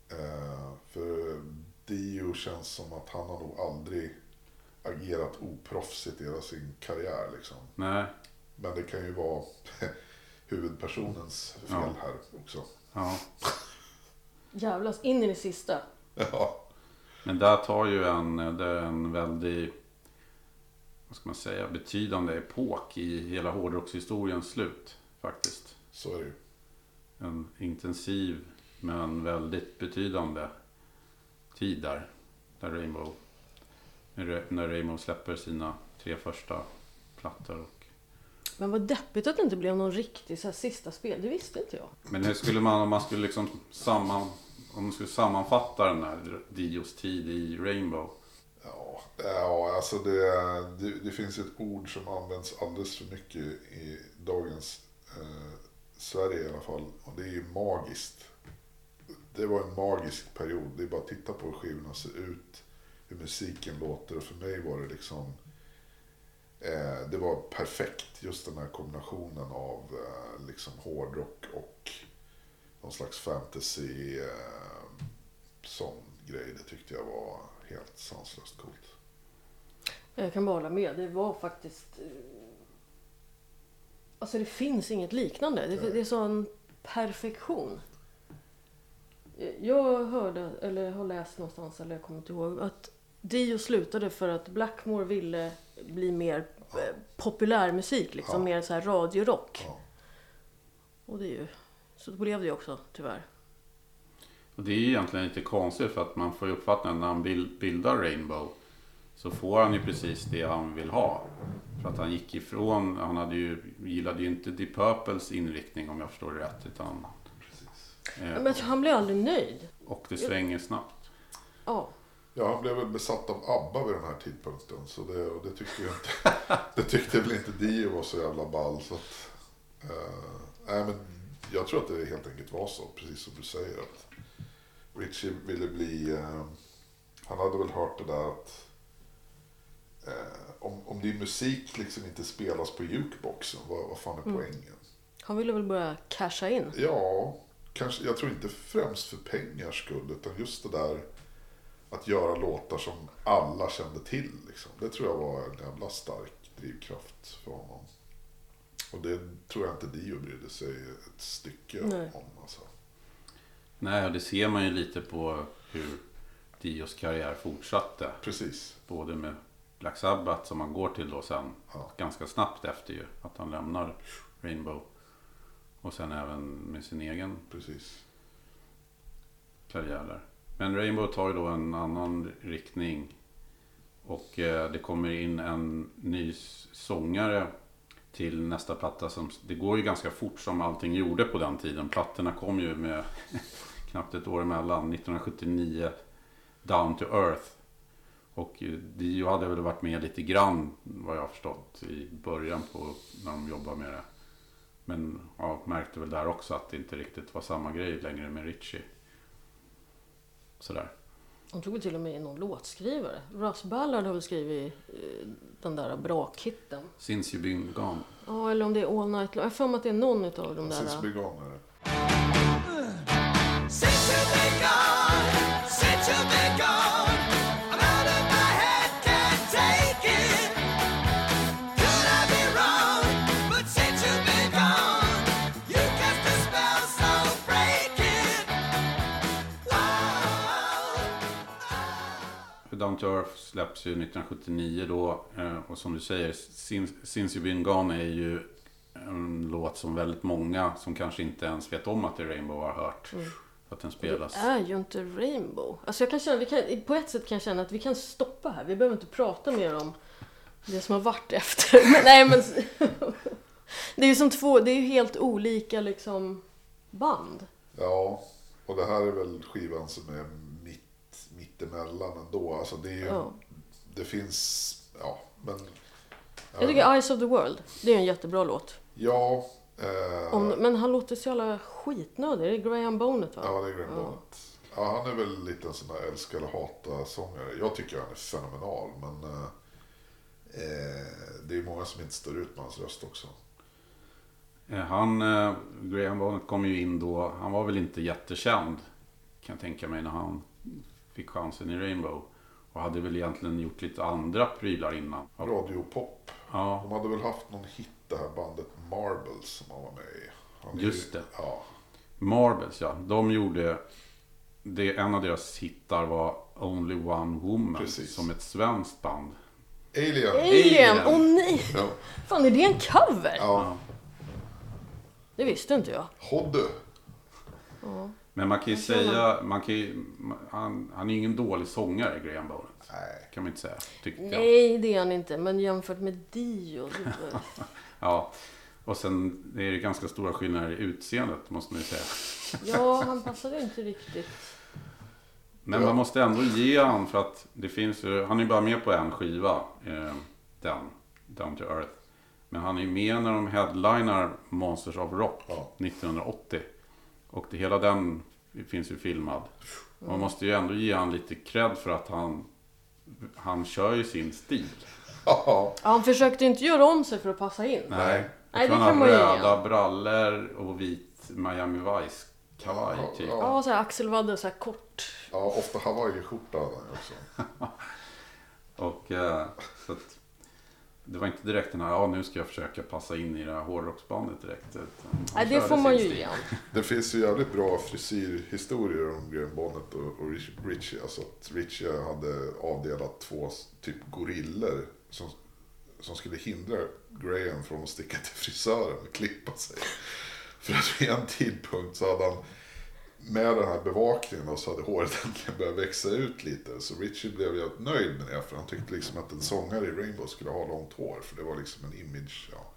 Eh, för Dio känns som att han har nog aldrig agerat oproffsigt i hela sin karriär. Liksom. Nej, Men det kan ju vara huvudpersonens fel Ja. här också. ja. Jävlas in i det sista. Ja, Men där tar ju en, det är en väldigt, vad ska man säga, betydande epok i hela hårdrockshistoriens slut. Faktiskt. så är det ju. En intensiv men väldigt betydande tid där. Där Rainbow, när Rainbow släpper sina tre första plattor. Och, Men vad deppigt att det inte blev någon riktig så här, sista spel. Det visste inte jag. men det skulle man, om man skulle liksom samman, om man skulle sammanfatta den här Dios tid i Rainbow. Ja, ja alltså det, det, det finns ett ord som används alldeles för mycket i dagens eh, Sverige i alla fall. Och det är ju magiskt. Det var en magisk period. Det är bara att titta på hur skivorna ser ut. Hur musiken låter. Och för mig var det liksom... Eh, det var perfekt. Just den här kombinationen av eh, liksom hårdrock och någon slags fantasy. Eh, sån grej. Det tyckte jag var helt sanslöst coolt. Jag kan bara hålla med. Det var faktiskt... eh, Alltså det finns inget liknande. Det, det är sån perfektion. Jag hörde, eller har läst någonstans, eller jag kommer inte ihåg, att Dio slutade för att Blackmore ville bli mer eh, populärmusik, liksom Ja. mer så här radiorock. Ja. Och det är ju, så blev det ju också tyvärr. Och det är ju egentligen lite konstigt för att man får ju uppfattningen när han bil- bildar Rainbow så får han ju precis det han vill ha. För att han gick ifrån, han hade ju, gillade ju inte Deep Purples inriktning om jag förstår det rätt. Utan, eh, Men han blev aldrig nöjd. och det svänger snabbt. Ja. Ja, han blev väl besatt av ABBA vid den här tidpunkten. Så det, och det tyckte ju inte, det tyckte väl inte Dio var så jävla ball. Så att, eh, nej, men jag tror att det helt enkelt var så, precis som du säger. Att Richie ville bli, eh, han hade väl hört det där att eh, om, om din musik liksom inte spelas på jukeboxen, vad, vad fan är poängen? Han ville väl börja casha in. Ja, kanske, jag tror inte främst för pengars skull, utan just det där att göra låtar som alla kände till. Liksom. Det tror jag var en jävla stark drivkraft för honom. Och det tror jag inte Dio brydde sig ett stycke Nej. om. Alltså. Nej, och det ser man ju lite på hur Dios karriär fortsatte. Precis. Både med Black Sabbath som han går till då sen Ja. ganska snabbt efter ju. Att han lämnar Rainbow. Och sen även med sin egen Precis. karriär där. Men Rainbow tar ju då en annan riktning. Och eh, det kommer in en ny sångare till nästa platta. Som, det går ju ganska fort som allting gjorde på den tiden. Plattorna kom ju med knappt ett år emellan. 1979 Down to Earth. Och eh, Dio hade väl varit med lite grann vad jag har förstått i början på när de jobbade med det. Men ja, märkte väl där också att det inte riktigt var samma grej längre med Richie. Sådär. De tog väl till och med in någon låtskrivare. Russ Ballard har väl skrivit eh, den där brakhitten. Since you've been gone. Ja, eller om det är All Night Long. Jag har för mig att det är någon av de Since där. Be Gone är det. Since you've been gone, Down to Earth släpps ju 1979 då. eh, Och som du säger, Since, Since you've been gone är ju en låt som väldigt många som kanske inte ens vet om att det är Rainbow har hört. Att den spelas. Det är ju inte Rainbow. Alltså jag kan känna, vi kan, på ett sätt kan jag känna att vi kan stoppa här. Vi behöver inte prata mer om det som har varit efter. Men, nej men... Det är ju som två, det är ju helt olika liksom band. Ja, och det här är väl skivan som är mittemellan ändå. Alltså det är ju, Ja. det finns, ja, men... Jag tycker Eyes of the World, det är en jättebra låt. Ja, eh, Om, men han låter så jävla skitnödig. Det är Graham Bonnet va? ja det är Graham Bonnet. Ja, han är väl lite en sån där älska eller hata sångare. Jag tycker han är fenomenal, men eh, eh, det är många som inte står ut med hans röst också. Eh, Han, eh, Graham Bonnet kom ju in då. Han var väl inte jättekänd. Kan jag tänka mig när han fick chansen i Rainbow. Och hade väl egentligen gjort lite andra prylar innan. Ja. Radiopop. Ja, De hade väl haft någon hit, det här bandet Marbles som han var med i. Han Just ju, det. Ja, Marbles ja. De gjorde... Det, en av deras hittar var Only One Woman. Precis. Som ett svenskt band. Alien. Alien! Åh nej! Ja. Fan är det en cover? ja. Det visste inte jag. Hodde. Men man kan ju säga... Man kan ju, han, han är ju ingen dålig sångare, Graham Bonnet. Nej. Kan man inte säga. Tyckte jag. Nej det är han inte. Men jämfört med Dio. det Ja. Och sen är det ganska stora skillnader i utseendet måste man ju säga. Ja, han passade inte riktigt. Men man måste ändå ge han för att det finns ju, han är ju bara med på en skiva. Eh, den, Down to Earth. Men han är ju med när de headlinar Monsters of Rock Ja. 1980. Och det, hela den finns ju filmad. Man måste ju ändå ge han lite cred för att han, han kör ju sin stil. Ja. Han försökte inte göra om sig för att passa in. Nej. Nej, Jag det tror kan han man har ju röda brallor och vit Miami Vice kavaj Ja, typ. ja. Ja, så här axelvaddar så här kort. Ja, ofta hawaiiskjorta hade han ju också. Och, eh, så att, det var inte direkt den här, ja nu ska jag försöka passa in i det här hårdrocksbandet direkt. Nej, det får man ju han. Det finns ju jävligt bra frisyrhistorier om Graham Bonnet och, och Rich- Richie. Alltså att Richie hade avdelat två typ gorillor som, som skulle hindra Graham från att sticka till frisören och klippa sig. För att vid en tidpunkt så hade han med den här bevakningen då, så hade håret äntligen börjat växa ut lite. Så Richie blev ju nöjd med det för han tyckte liksom att en sångare i Rainbow skulle ha långt hår. För det var liksom en image, ja.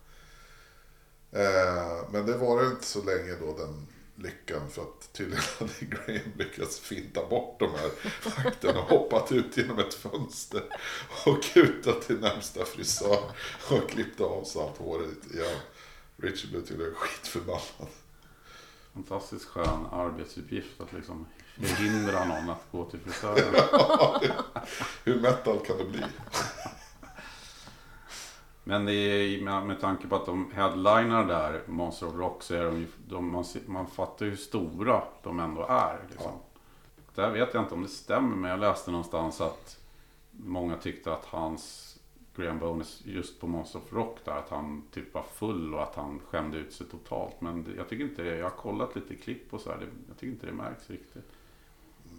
Eh, men det var inte så länge då den lyckan för att tydligen hade Graham lyckats finta bort de här vakterna och hoppat ut genom ett fönster och kutat till närmsta frisör och klippt av sig allt håret igen. Richie blev tydligen skitförbannad. Fantastiskt skön arbetsuppgift att liksom förhindra någon att gå till frisören. Hur metal kan det bli? Men det är, med, tanke på att de headlinar där, Monster of Rock, så är de de, man, man fattar ju hur stora de ändå är. Liksom. Där vet jag inte om det stämmer, men jag läste någonstans att många tyckte att hans Graham Bonus just på Monster of Rock där, att han typ var full och att han skämde ut sig totalt. Men det, jag tycker inte det, jag har kollat lite klipp och så här, det, jag tycker inte det märks riktigt.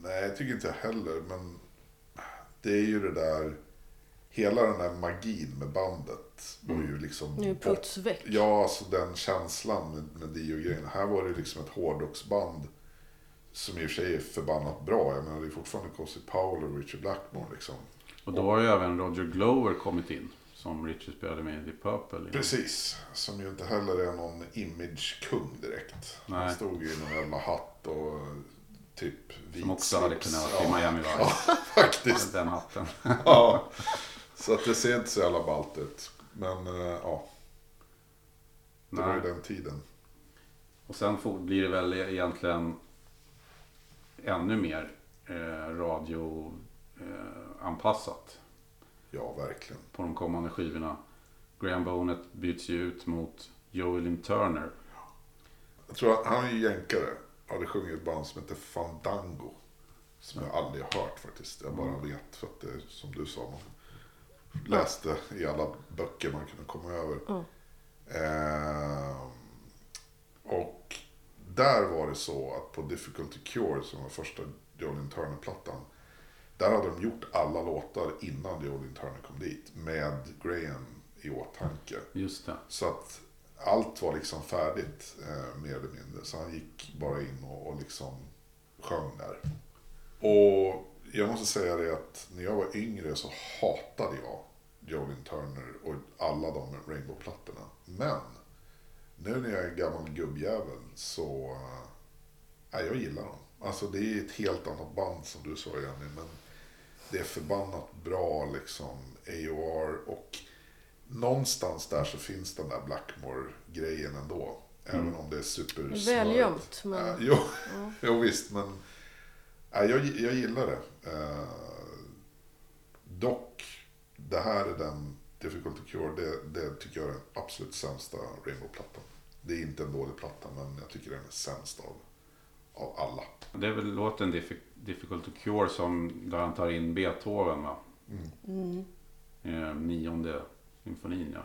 Nej, jag tycker inte jag heller. Men det är ju det där... Hela den där magin med bandet var ju liksom... Nu puts väck. Ja, alltså den känslan med, med Dio-grejen. Här var det liksom ett hårdrocksband som i och för sig är förbannat bra. Jag menar, det är fortfarande Cozy Powell och Richard Blackmore liksom. Och då har ju även Roger Glover kommit in, som Richie spelade med i Purple. innan. Precis, som ju inte heller är någon image-kung direkt. Han Nej. stod ju i någon jävla hatt och typ vit Som också hade slips. kunnat vara i Miami Vice. Faktiskt. Den hatten. Ja. Så att det ser inte så jävla ballt ut. Men eh, ja, det var ju Nej. den tiden. Och sen får, blir det väl egentligen ännu mer eh, radioanpassat eh, anpassat Ja, verkligen. på de kommande skivorna. Graham Bonnet byts ju ut mot Joey Lynn Turner. Jag tror att han är ju jänkare. Hade sjungit ett band som heter Fandango. Som jag aldrig har hört faktiskt. Jag bara vet för att det är som du sa. Man läste i alla böcker man kunde komma över. Ja. Ehm, och där var det så att på Difficulty Cure som var första Jolin Turner-plattan. Där hade de gjort alla låtar innan Jolin Turner kom dit. Med Graham i åtanke. Just det. Så att allt var liksom färdigt eh, mer eller mindre. Så han gick bara in och, och liksom sjöng där. Och jag måste säga det att när jag var yngre så hatade jag Jolin Turner och alla de Rainbow-plattorna. Men nu när jag är gammal gubbjävel så... Eh, jag gillar dem. Alltså det är ett helt annat band som du sa Jenny. Men det är förbannat bra liksom AOR och någonstans där så finns den där Blackmore-grejen ändå. Även om det är super Välgömt, men- Äh, jo, jo, visst, men äh, jag, jag gillar det. Eh, dock, det här är den Difficulty Cure, det, det tycker jag är den absolut sämsta Rainbow-plattan. Det är inte en dålig platta, men jag tycker den är sämst av, av alla. Det är väl låten Diffi- Difficult to Cure som där han tar in Beethoven va? Mm. Eh, nionde symfonin ja.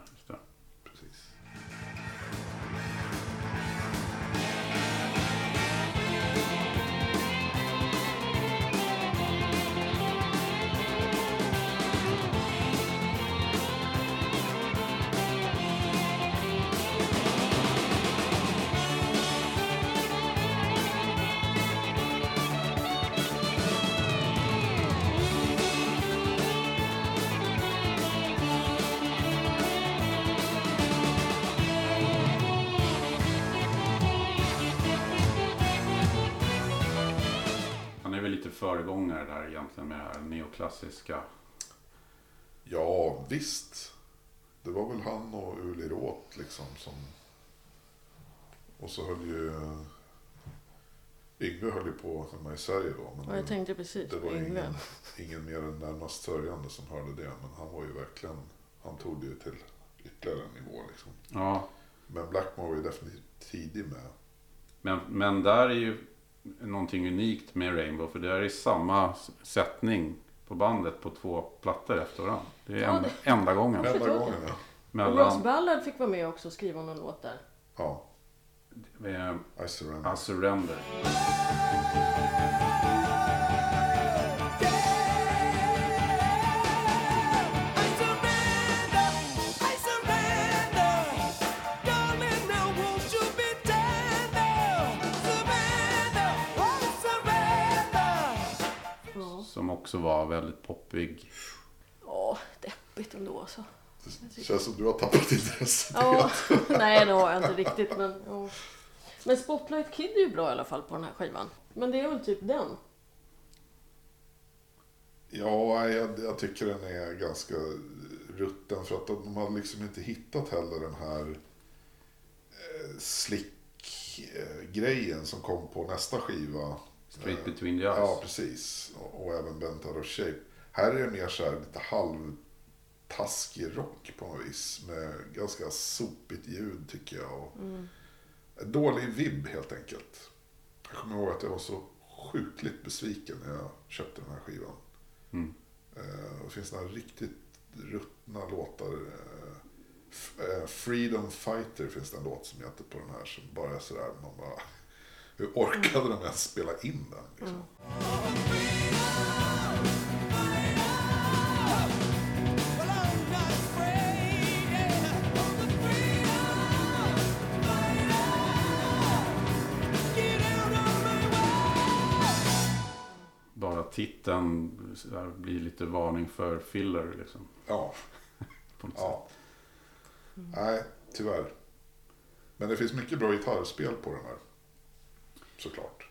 Föregångare där egentligen med det här neoklassiska. Ja, visst. Det var väl han och Uli Roth liksom som... Och så höll ju... Yngve höll ju på hemma i Sverige då. Men Ja, jag tänkte precis det var ingen, ingen mer än närmast sörjande som hörde det. Men han var ju verkligen... Han tog det ju till ytterligare en nivå liksom. Ja, Men Blackmore var ju definitivt tidig med. men, men där är ju någonting unikt med Rainbow. För det är i samma sättning på bandet på två plattor efter varandra. Det är Ja, en, det- enda gången. Enda gången ja. Och Ross Mellan Ballard fick vara med också och skriva någon låt där. Ja, eh, I surrender. I Surrender. Som också var väldigt poppig. ja deppigt ändå alltså. Det känns som du har tappat intresset. Ja, nej det har jag inte riktigt men ja. Men Spotlight Kid är ju bra i alla fall på den här skivan. Men det är väl typ den. Ja, jag, jag tycker den är ganska rutten för att de har liksom inte hittat heller den här eh, slick-grejen som kom på nästa skiva. Straight Between the Eyes. Ja, precis. Och, och även Bent Out of Shape. Här är det mer så här lite halvtaskig rock på något vis. Med ganska sopigt ljud tycker jag. Och en Dålig vibb helt enkelt. Jag kommer ihåg att jag var så sjukligt besviken när jag köpte den här skivan. Mm. Eh, Det finns några riktigt ruttna låtar. Eh, eh, Freedom Fighter finns det en låt som heter på den här som bara är sådär. Man bara, hur orkade de ens spela in den? Liksom? Way. Bara titeln blir lite varning för filler liksom. Ja, På något ja. sätt. Nej, tyvärr. Men det finns mycket bra gitarrspel på den här. Såklart.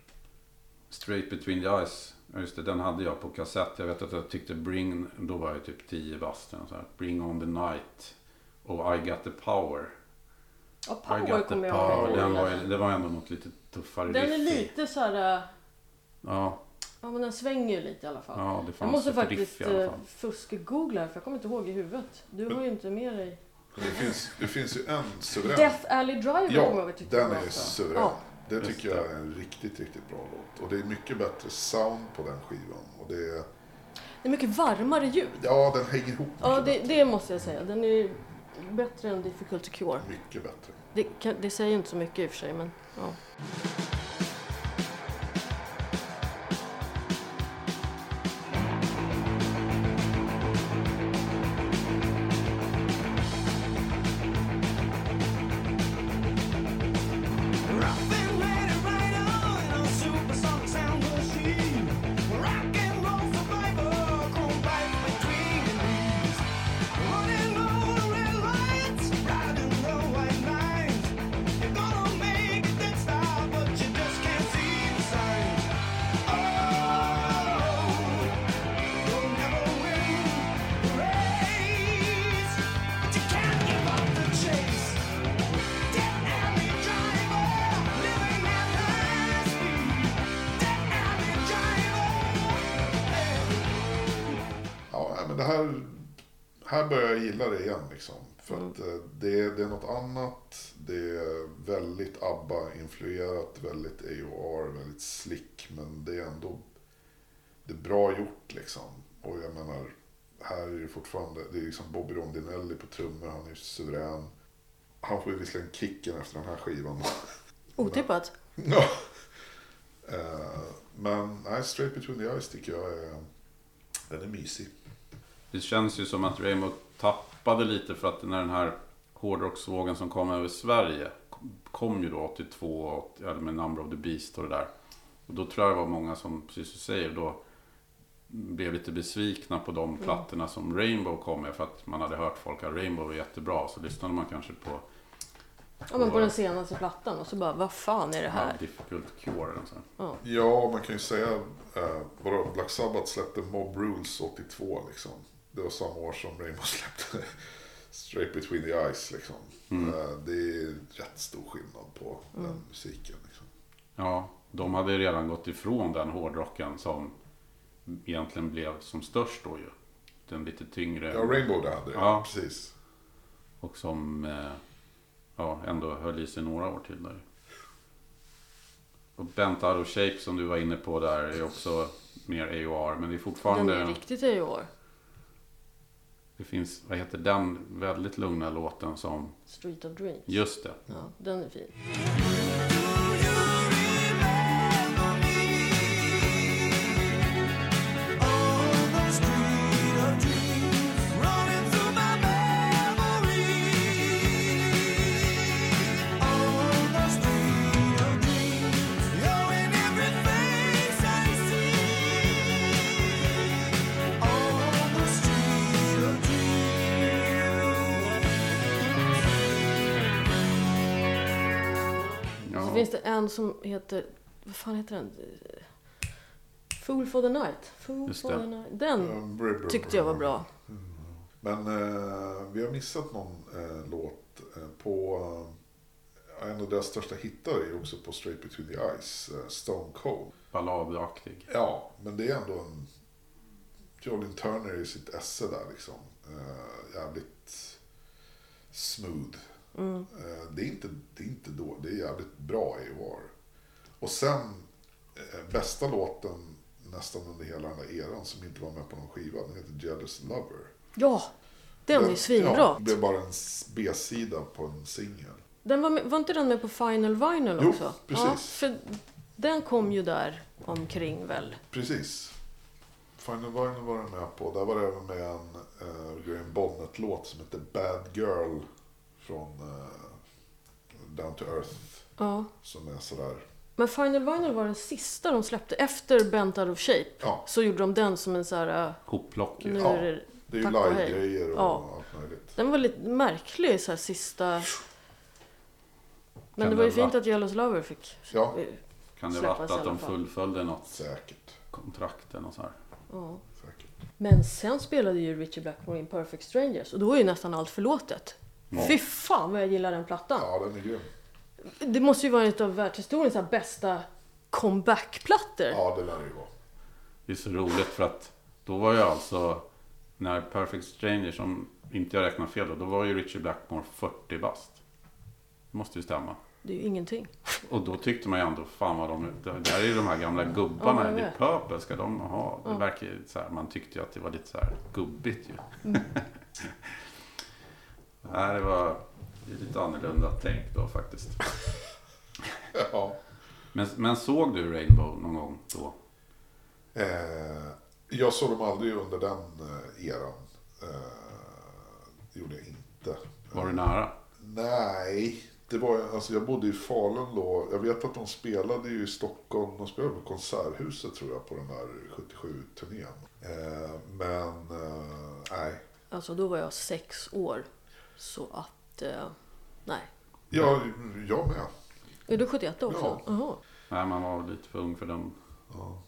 Straight Between the Eyes. Ja, just det, den hade jag på kassett. Jag vet att jag tyckte Bring, då var jag typ 10 bast. eller så här. Bring on the night. Och I got the power. Ja, I Power got kommer jag power. ihåg. Den var, det var ändå något lite tuffare Den är riff i. lite så här. äh, Ja, Ja men den svänger ju lite i alla fall. ja, det jag fanns måste ett faktiskt fall. fusk-googla för jag kommer inte ihåg i huvudet. Du har ju inte med dig. Det finns, det finns ju en suverän. Death Alley Driver kommer jag ihåg Ja, jag tyckte den är suverän. Ja. Det Just tycker det. jag är en riktigt, riktigt bra låt. Och det är mycket bättre sound på den skivan. Och det är, Det är mycket varmare ljud. ja, den hänger ihop Ja, det, det måste jag säga. Den är bättre än Difficult to Cure. mycket bättre. Det, kan, det säger inte så mycket i och för sig, men ja. Något annat. Det är väldigt ABBA-influerat, väldigt AOR, väldigt slick. Men det är ändå det är bra gjort liksom. Och jag menar, här är det fortfarande, det är liksom Bobby Rondinelli på trummor, han är ju suverän. Han får ju visserligen kicken efter den här skivan. Otippat. Ja. Eh, Men nej, Straight Between the Eyes tycker jag är, den är mysig. Det känns ju som att Rainbow tappade lite för att när den här hårdrocksvågen som kom över Sverige kom ju då 82 och ja, med Number of the Beast och det där. Och då tror jag det var många som, precis som du säger, då blev lite besvikna på de plattorna som Rainbow kom med för att man hade hört folk att Rainbow var jättebra. Så lyssnade man kanske på Ja, men på den senaste plattan och så bara, vad fan är det ja, här? Difficult Cure. Eller så. Ja. Ja, man kan ju säga, eh, vadå, Black Sabbath släppte Mob Rules 82 liksom. Det var samma år som Rainbow släppte Straight Between the Eyes liksom. Eh, det är rätt stor skillnad på den musiken. Liksom. Ja, de hade redan gått ifrån den hårdrocken som egentligen blev som störst då ju. Den lite tyngre. Ja, Rainbow det hade, ja. Ja. precis. Och som eh, ja, ändå höll i sig några år till där. Och Bent Out of Shape som du var inne på där är också mer AOR. Men det är Den fortfarande... är riktigt år. Det finns, vad heter den väldigt lugna låten som... Street of Dreams. Just det. Ja, den är fin. En som heter, vad fan heter den? Fool for the night. Fool Just for det. the night. Den br- br- tyckte jag var bra. Men eh, vi har missat någon eh, låt eh, på... Eh, en av deras största hittar är också på Straight Between the Eyes, eh, Stone Cold. balladaktig. Ja, men det är ändå en... Jolin Turner i sitt esse där liksom. Eh, jävligt smooth. Mm. Eh, det är inte, det är inte då, det är jävligt bra AOR. Och sen eh, bästa låten nästan under hela den där eran som inte var med på någon skiva. Den heter Jealous Lover. Ja, den är Ja, svinbra. det är bara en B-sida på en singel. Den var, med, var inte den med på Final Vinyl Jo, också? precis. Ja, för den kom ju där omkring väl. Precis. Final Vinyl var den med på. Där var det även med en uh, Graham Bonnet-låt som heter Bad Girl från eh, Down to Earth. Ja. Som är sådär, Men Final Vinyl var den sista de släppte. Efter Bent Out of Shape ja, så gjorde de den som en så här... äh, Hopplock. Ja. är det, är ju Tack och live-grejer och Ja. allt möjligt. den var lite märklig så här sista... Men Kan det var ju fint att Jealous Lover fick... Ja. eh, Kan det vara att de fullföljde något Säkert. kontrakt eller något så här? Ja. Säkert. Men sen spelade ju Richie Blackmore in Perfect Strangers och då är ju nästan allt förlåtet. Ja. Fy fan vad jag gillar den plattan. Ja, den är grym. Det måste ju vara en av världshistoriens här bästa comeback-plattor. Ja, det lär det ju vara. Det är så roligt för att då var ju alltså när Perfect Stranger, som inte jag räknar fel då, då var ju Richie Blackmore 40 bast. Det måste ju stämma. Det är ju ingenting. Och då tyckte man ju ändå, fan vad de, det där är ju de här gamla gubbarna Ja, jag i vet. Purple, ska de ha? Det Ja. verkar ju så här, man tyckte ju att det var lite så här gubbigt ju. Nej, det var lite annorlunda tänk då faktiskt. Ja. Men, men såg du Rainbow någon gång då? Eh, jag såg dem aldrig under den eh, eran. Eh, gjorde jag inte. Var du nära? Nej, det var, alltså jag bodde i Falun då. Jag vet att de spelade ju i Stockholm. De spelade på Konserthuset tror jag på den här 77-turnén. Eh, men eh, nej. Alltså då var jag sex år. Så att, eh, nej. Jag, jag med. Är du 71 också? Ja. Jaha. Nej, man var lite för ung för den. Ja.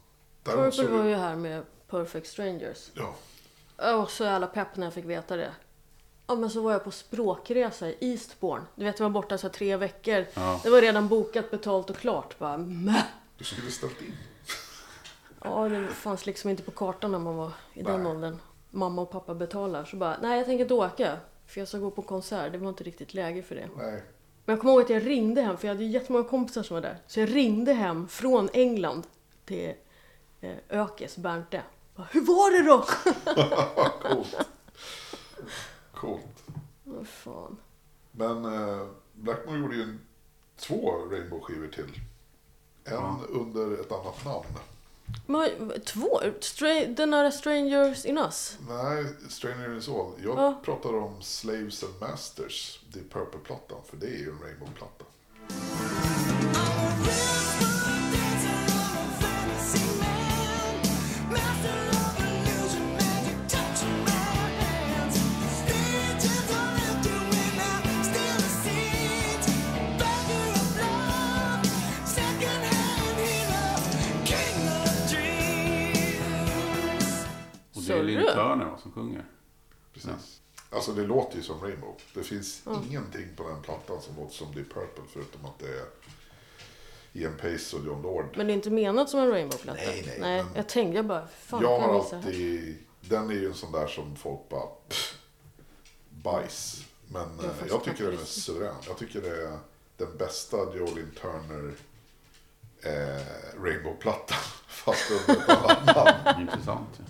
Däremot Purple så, var ju här med Perfect Strangers. ja, Och så jävla pepp när jag fick veta det. Ja men så var jag på språkresa i Eastbourne. Du vet jag var borta så här tre veckor. Ja. Det var redan bokat, betalt och klart. Bara, Mäh. du skulle ställt in. Ja det fanns liksom inte på kartan när man var i den Nej. åldern. Mamma och pappa betalar. Så bara, nej jag tänker inte åka. För jag ska gå på konsert. Det var inte riktigt läge för det. Nej. Men jag kommer ihåg att jag ringde hem, för jag hade ju jättemånga kompisar som var där. Så jag ringde hem från England till eh, Ökes, Bernte. Bara, Hur var det då? Coolt. Coolt. Vad fan. Men eh, Blackmore gjorde ju en, två Rainbow-skivor till. En Ja. under ett annat namn. Men, två? Stra- den här Strangers in Us? Nej, Stranger is All. Jag Ja. pratar om Slaves and Masters, det är Purple-plattan, för det är ju en Rainbow-platta. Alltså det låter ju som Rainbow. Det finns Ja. ingenting på den plattan som låter som Deep Purple, förutom att det är Ian Pace och John Lord. Men det är inte menat som en Rainbow-platta? Nej, nej, nej men- jag tänkte, jag bara, fan jag har alltid... Den är ju en sån där som folk bara... Pff, bajs. Men Jag eh, jag tycker den är suverän. Jag tycker det är den bästa Jolin Turner eh, Rainbow-plattan. Fast under ett annat namn. Intressant. Ja.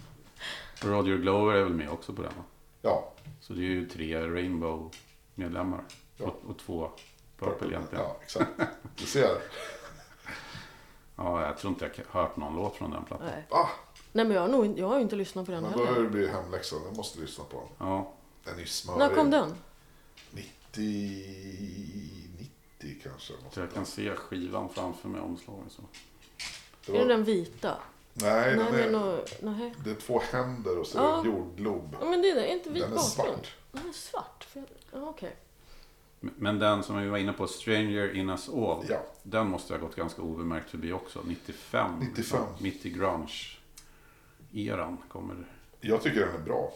Och Roger Glover är väl med också på den? va? Ja, Så det är ju tre Rainbow-medlemmar. Ja. Och, och två Purple egentligen. Ja. Ja, exakt. Du ser. jag tror inte jag har hört någon låt från den plattan. Nej. Ah, Nej men jag har, nog, inte- jag har ju inte lyssnat på den men då heller. det blir hemläxan. Den måste lyssna på. Ja, Den är smörig. När kom den? 90, 90 kanske. jag kan se skivan framför mig omslagen så. Det Är det var- den vita? Nej, Nej, den är, nå- nej. det är två händer och så är Ja. det en jordglob. Ja men det är det, är inte vit Den är bakgrund? svart. Den är svart? För jag- Ja, okej. Men den som vi var inne på, Stranger in us all. Ja. Den måste ha gått ganska obemärkt förbi också. 95. 95. Mitt i grunge-eran kommer Jag tycker den är bra.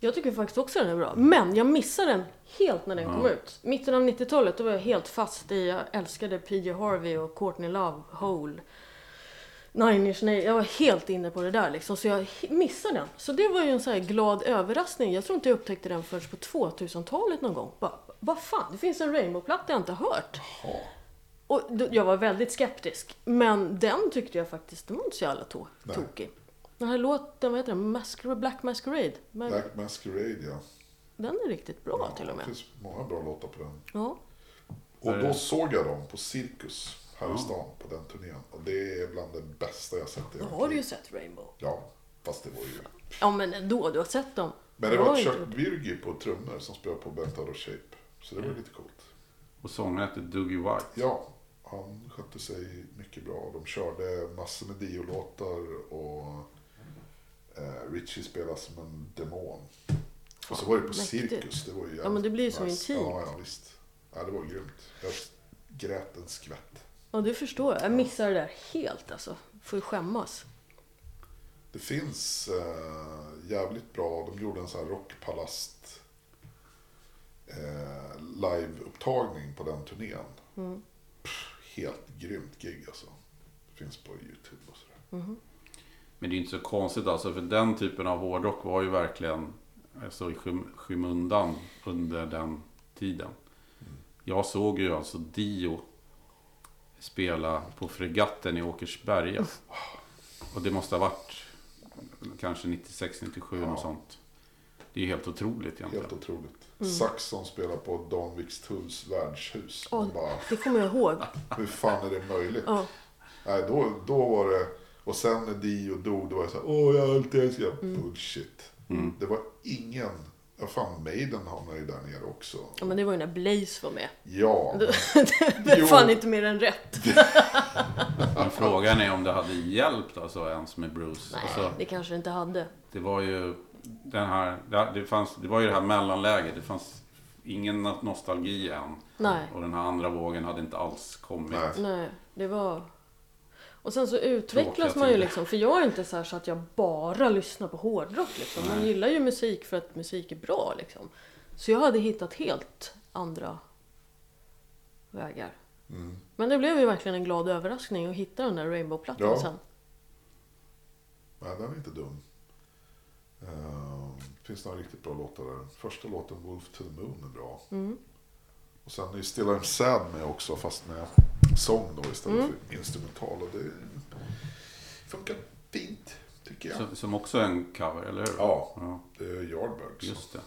Jag tycker faktiskt också den är bra. Men jag missade den helt när den kom ut. Mitten av 90-talet då var jag helt fast i, jag älskade PJ Harvey och Courtney Love, Hole. Nine Inch Nails. Jag var helt inne på det där liksom. Så jag missade den. Så det var ju en så här glad överraskning. Jag tror inte jag upptäckte den förrän på 2000-talet någon gång. Bara, vad fan, det finns en Rainbow-platta jag inte hört. Ja. Och då, jag var väldigt skeptisk. Men den tyckte jag faktiskt, den var inte så jävla to- Nej. tokig. Den här låten, vad heter den? Masquerade, Black Masquerade. Men Black Masquerade, ja. den är riktigt bra ja till och Det med. finns många bra låtar på den. Ja. Och då det- såg jag dem på Cirkus här Ja. i stan på den turnén. Och det är bland det bästa jag sett Då har du ju sett Rainbow. Ja, fast det var ju... Ja men ändå, du har sett dem. Men det var Chuck. Birgy på trummor som spelade på Bent Out of Shape. Så det var lite coolt. Och sångaren heter Dougie White. Ja, han skötte sig mycket bra. De körde massor med Dio-låtar och eh, Richie spelade som en demon. Och så var det på Mäktigt. Cirkus. Det var ju Ja, men det blir ju så nice. intimt. Ja, ja, visst. Ja, det var grymt. Jag grät en skvätt. Ja du förstår, jag missar det där helt alltså. Får ju skämmas. Det finns eh, jävligt bra. De gjorde en sån här rockpalast eh, liveupptagning på den turnén. Mm. Pff, helt grymt gig alltså. Det finns på Youtube och sådär. Men det är inte så konstigt alltså, för den typen av hårdrock var ju verkligen alltså, i skym- skymundan under den tiden. Jag såg ju alltså Dio spela på Fregatten i Åkersberga. Och det måste ha varit kanske 96-97 något sånt. Det är ju helt otroligt egentligen. Helt otroligt. Saxon spelar på Danviks Tulls värdshus. Man bara, det kommer jag ihåg. hur fan är det möjligt? Ja. Nej, då, då var det... Och sen när Dio dog, då var det så här, åh jag har alltid älskat Mm. bullshit. Det var ingen... Ja, fan, Maiden hamnade ju där nere också. ja men det var ju när Blaze var med. Ja, Det är fan inte mer än rätt. Men frågan är om det hade hjälpt alltså ens med Bruce. Nej, Alltså, det kanske det inte hade. det var ju den här, det, det, fanns, det var ju det här mellanläget. Det fanns ingen nostalgi än. Nej. Och den här andra vågen hade inte alls kommit. Nej. Nej, det var... Och sen så utvecklas Tråkiga man ju tider. liksom, för jag är inte så, så att jag bara lyssnar på hårdrock liksom. Man gillar ju musik för att musik är bra liksom. Så jag hade hittat helt andra vägar. Mm. Men det blev ju verkligen en glad överraskning att hitta den där Rainbow-plattan Ja. sen. Nej, den är inte dum. Uh, finns några riktigt bra låtar där. Första låten, Wolf to the Moon, är bra. Mm. Och sen är Still I'm Sad med också, fast med sång då istället Mm. för instrumental. Och det funkar fint, tycker jag. Så, som också är en cover, eller hur? Ja. ja Det är Yardbirds. just det.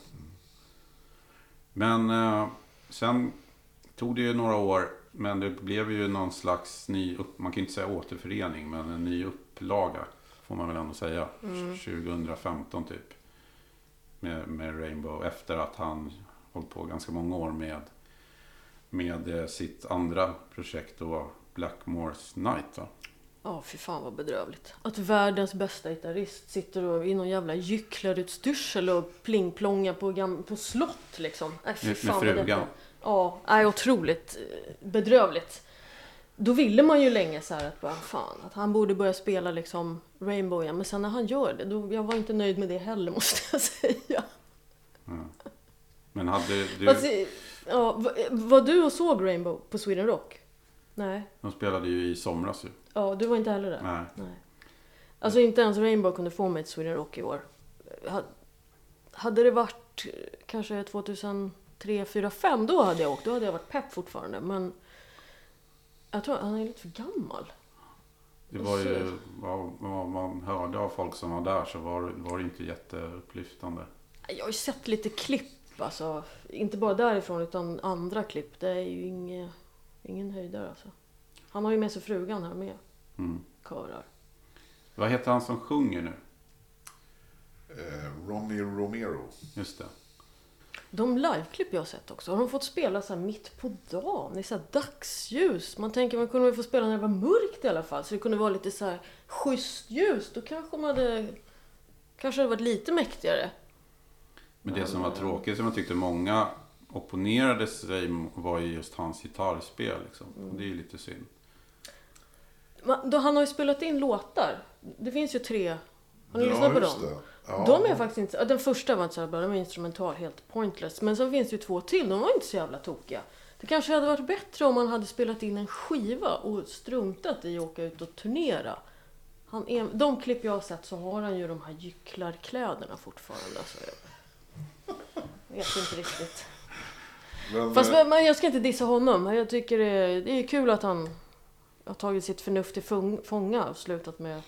Men eh, sen tog det ju några år. Men det blev ju någon slags ny, upp, man kan inte säga återförening, men en ny upplaga. Får man väl ändå säga. 2015 typ. Med, med Rainbow. Efter att han hållit på ganska många år med, med eh, sitt andra projekt då. Blackmore's Night va? Ja, fy fan vad bedrövligt. Att världens bästa gitarrist sitter och i någon jävla gycklarutstyrsel och plingplongar på, gam- på slott liksom. Nej, fy Med- med fan vad frugan. Ja, nej, otroligt eh, bedrövligt. Då ville man ju länge så här att bara, fan, att han borde börja spela liksom Rainbow igen. Men sen när han gör det, då, jag var inte nöjd med det heller måste jag säga. Men hade du... Fast, ja, var, du och såg Rainbow på Sweden Rock? Nej. De spelade ju i somras ju. Ja, du var inte heller där? Nej. Nej. Alltså inte ens Rainbow kunde få mig till Sweden Rock i år. Ha- Hade det varit eh, kanske 2003, 2004, 2005 då hade jag åkt. Då hade jag varit pepp fortfarande. Men jag tror han är lite för gammal. Det var ju, vad, vad man hörde av folk som var där så var, det- var det inte jätteupplyftande. Jag har ju sett lite klipp, alltså. Inte bara därifrån utan andra klipp. Det är ju inge, ingen höjdare alltså. Han har ju med sig frugan här med. Mm. Körar. Vad heter han som sjunger nu? Eh, Ronny Romero. Just det. De liveklipp jag har sett också, har de fått spela så här mitt på dagen i så här dagsljus? Man tänker man kunde väl få spela när det var mörkt i alla fall, så det kunde vara lite så här schysst ljus. Då kanske man hade... Kanske hade varit lite mäktigare. Men det som var tråkigt, som jag tyckte många opponerade sig var ju just hans gitarrspel. Liksom. Och det är ju lite synd. Man, då, han har ju spelat in låtar. Det finns ju tre. Har ni lyssnat på dem? det. Ja. De är faktiskt inte... ja, Den första var inte så jävla bra, den var instrumental, helt pointless. Men sen finns det ju två till, de var inte så jävla tokiga. Det kanske hade varit bättre om man hade spelat in en skiva och struntat i att åka ut och turnera. Han är, de klipp jag har sett så har han ju de här gycklarkläderna fortfarande. Alltså, jag vet inte riktigt. Men, Fast eh, men jag ska inte dissa honom. Jag tycker det är, det är kul att han har tagit sitt förnuft till fång- fånga och slutat med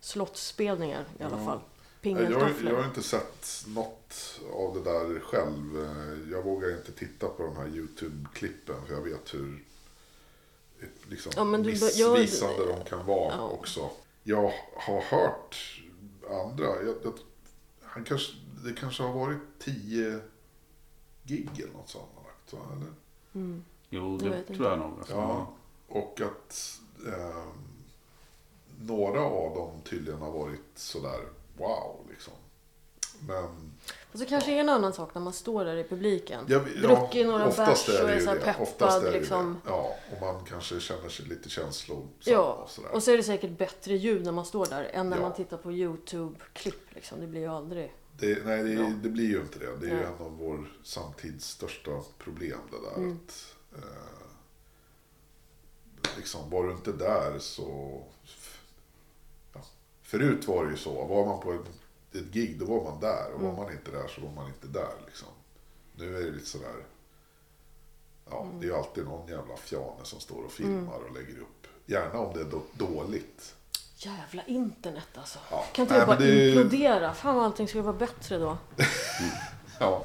slottsspelningar i alla Ja. fall. jag, har- jag har inte sett något av det där själv. Eh, Jag vågar inte titta på de här YouTube-klippen för jag vet hur liksom, Ja, du bör- jag- missvisande de kan vara Ja. också. Jag har hört andra. Jag, han kanske, det kanske har varit tio gig eller något sammanlagt. Va? Eller? Mm. Jo, Jag det vet tror jag nog. Alltså. Ja, och att ehm, några av dem tydligen har varit sådär wow liksom. Men Och så kanske är en annan sak när man står där i publiken. Ja, Druckit några oftast bärs är och är så här det. peppad Oftast är det liksom. det. Ja, och man kanske känner sig lite känslosam Ja, och sådär. och så är det säkert bättre ljud när man står där än när Ja. man tittar på YouTube-klipp. Liksom. Det blir ju aldrig... Det, nej, det, Ja. det blir ju inte det. Det är ju Nej. en av vår samtids största problem det där. Mm. Att, eh, liksom, var du inte där så... Ja. Förut var det ju så. Var man på ett, ett gig då var man där. Och Mm. var man inte där så var man inte där. Liksom. Nu är det lite sådär... Ja, Mm. det är ju alltid någon jävla fjane som står och filmar och lägger upp. Gärna om det är då, dåligt. Jävla internet alltså. Ja. Kan inte Nej, det bara det- implodera? Fan vad allting skulle vara bättre då. Ja.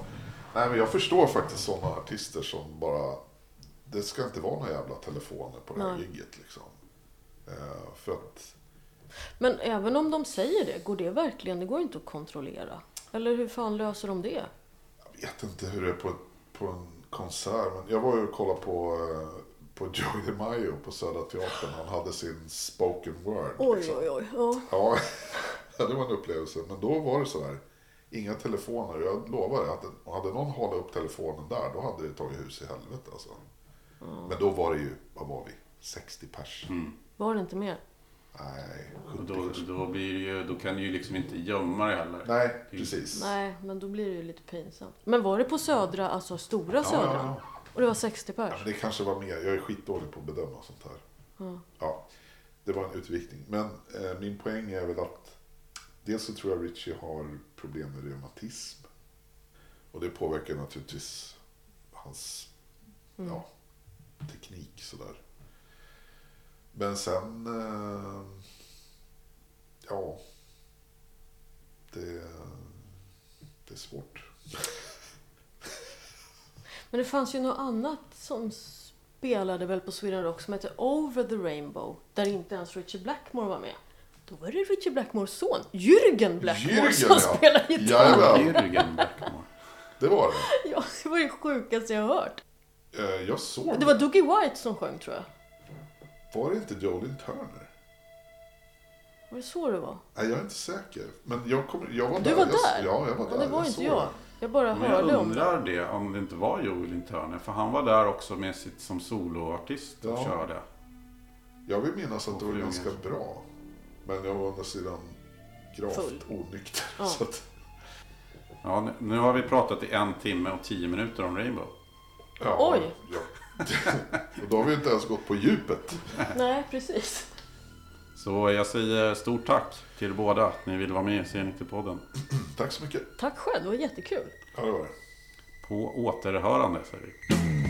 Nej, men jag förstår faktiskt sådana artister som bara... Det ska inte vara några jävla telefoner på det här Nej. gigget liksom. Eh, för att... Men även om de säger det, går det verkligen? Det går inte att kontrollera. Eller hur fan löser de det? Jag vet inte hur det är på, på en konsert. Men jag var ju och kollade på, eh, på Joey DeMaio på Södra Teatern. Han hade sin spoken word. Oj, liksom. oj, oj. Ja. Ja, det var en upplevelse. Men då var det så här. Inga telefoner. Jag lovar dig att hade någon hållit upp telefonen där, då hade det tagit hus i helvete alltså. Men då var det ju, vad var vi? 60 pers? Mm. Var det inte mer? Nej, Och 70 då, pers. då, blir det ju, då kan du ju liksom inte gömma det heller. Nej, precis. Nej, men då blir det ju lite pinsamt. Men var det på Södra, alltså stora Ja, Södra? ja, ja. Och det var 60 Ja, pers? men det kanske var mer. Jag är skitdålig på att bedöma sånt här. Ja. Ja, det var en utvikning. Men eh, min poäng är väl att dels så tror jag Richie har problem med reumatism. Och det påverkar naturligtvis hans Mm. ja, teknik sådär. Men sen, eh, ja, det, det är svårt. Men det fanns ju något annat som spelade väl på Sweden Rock som hette Over the Rainbow. Där inte ens Richie Blackmore var med. Då var det Richie Blackmores son, Jürgen Blackmore, Jürgen, som ja. spelade gitarr. Jajamän, Jürgen Blackmore. det var det. Ja, det var det sjukaste jag har hört. Eh, Jag såg Det var Dougie White som sjöng tror jag. Var det inte Jolin Turner? Var det så det var? Nej, jag är inte säker. Men jag, kom, jag var Du där. var jag, där? Ja, jag var där. Ja, det var jag inte såg jag. Jag bara Men jag hörde om det. undrar det, om det inte var Joel Turner. För han var där också med sitt som soloartist och Ja. körde. Jag vill minnas att det var Och ganska bra. Men jag var å andra sidan gravt Full. onykter. Ja. Så att, Ja, nu- nu har vi pratat i en timme och tio minuter om Rainbow. ja, Oj. Ja. och då har vi inte ens gått på djupet. Nej, precis. Så jag säger stort tack till båda att ni vill vara med i C90-podden. Tack så mycket. Tack själv, det var jättekul. Ja, det var det. På återhörande säger vi.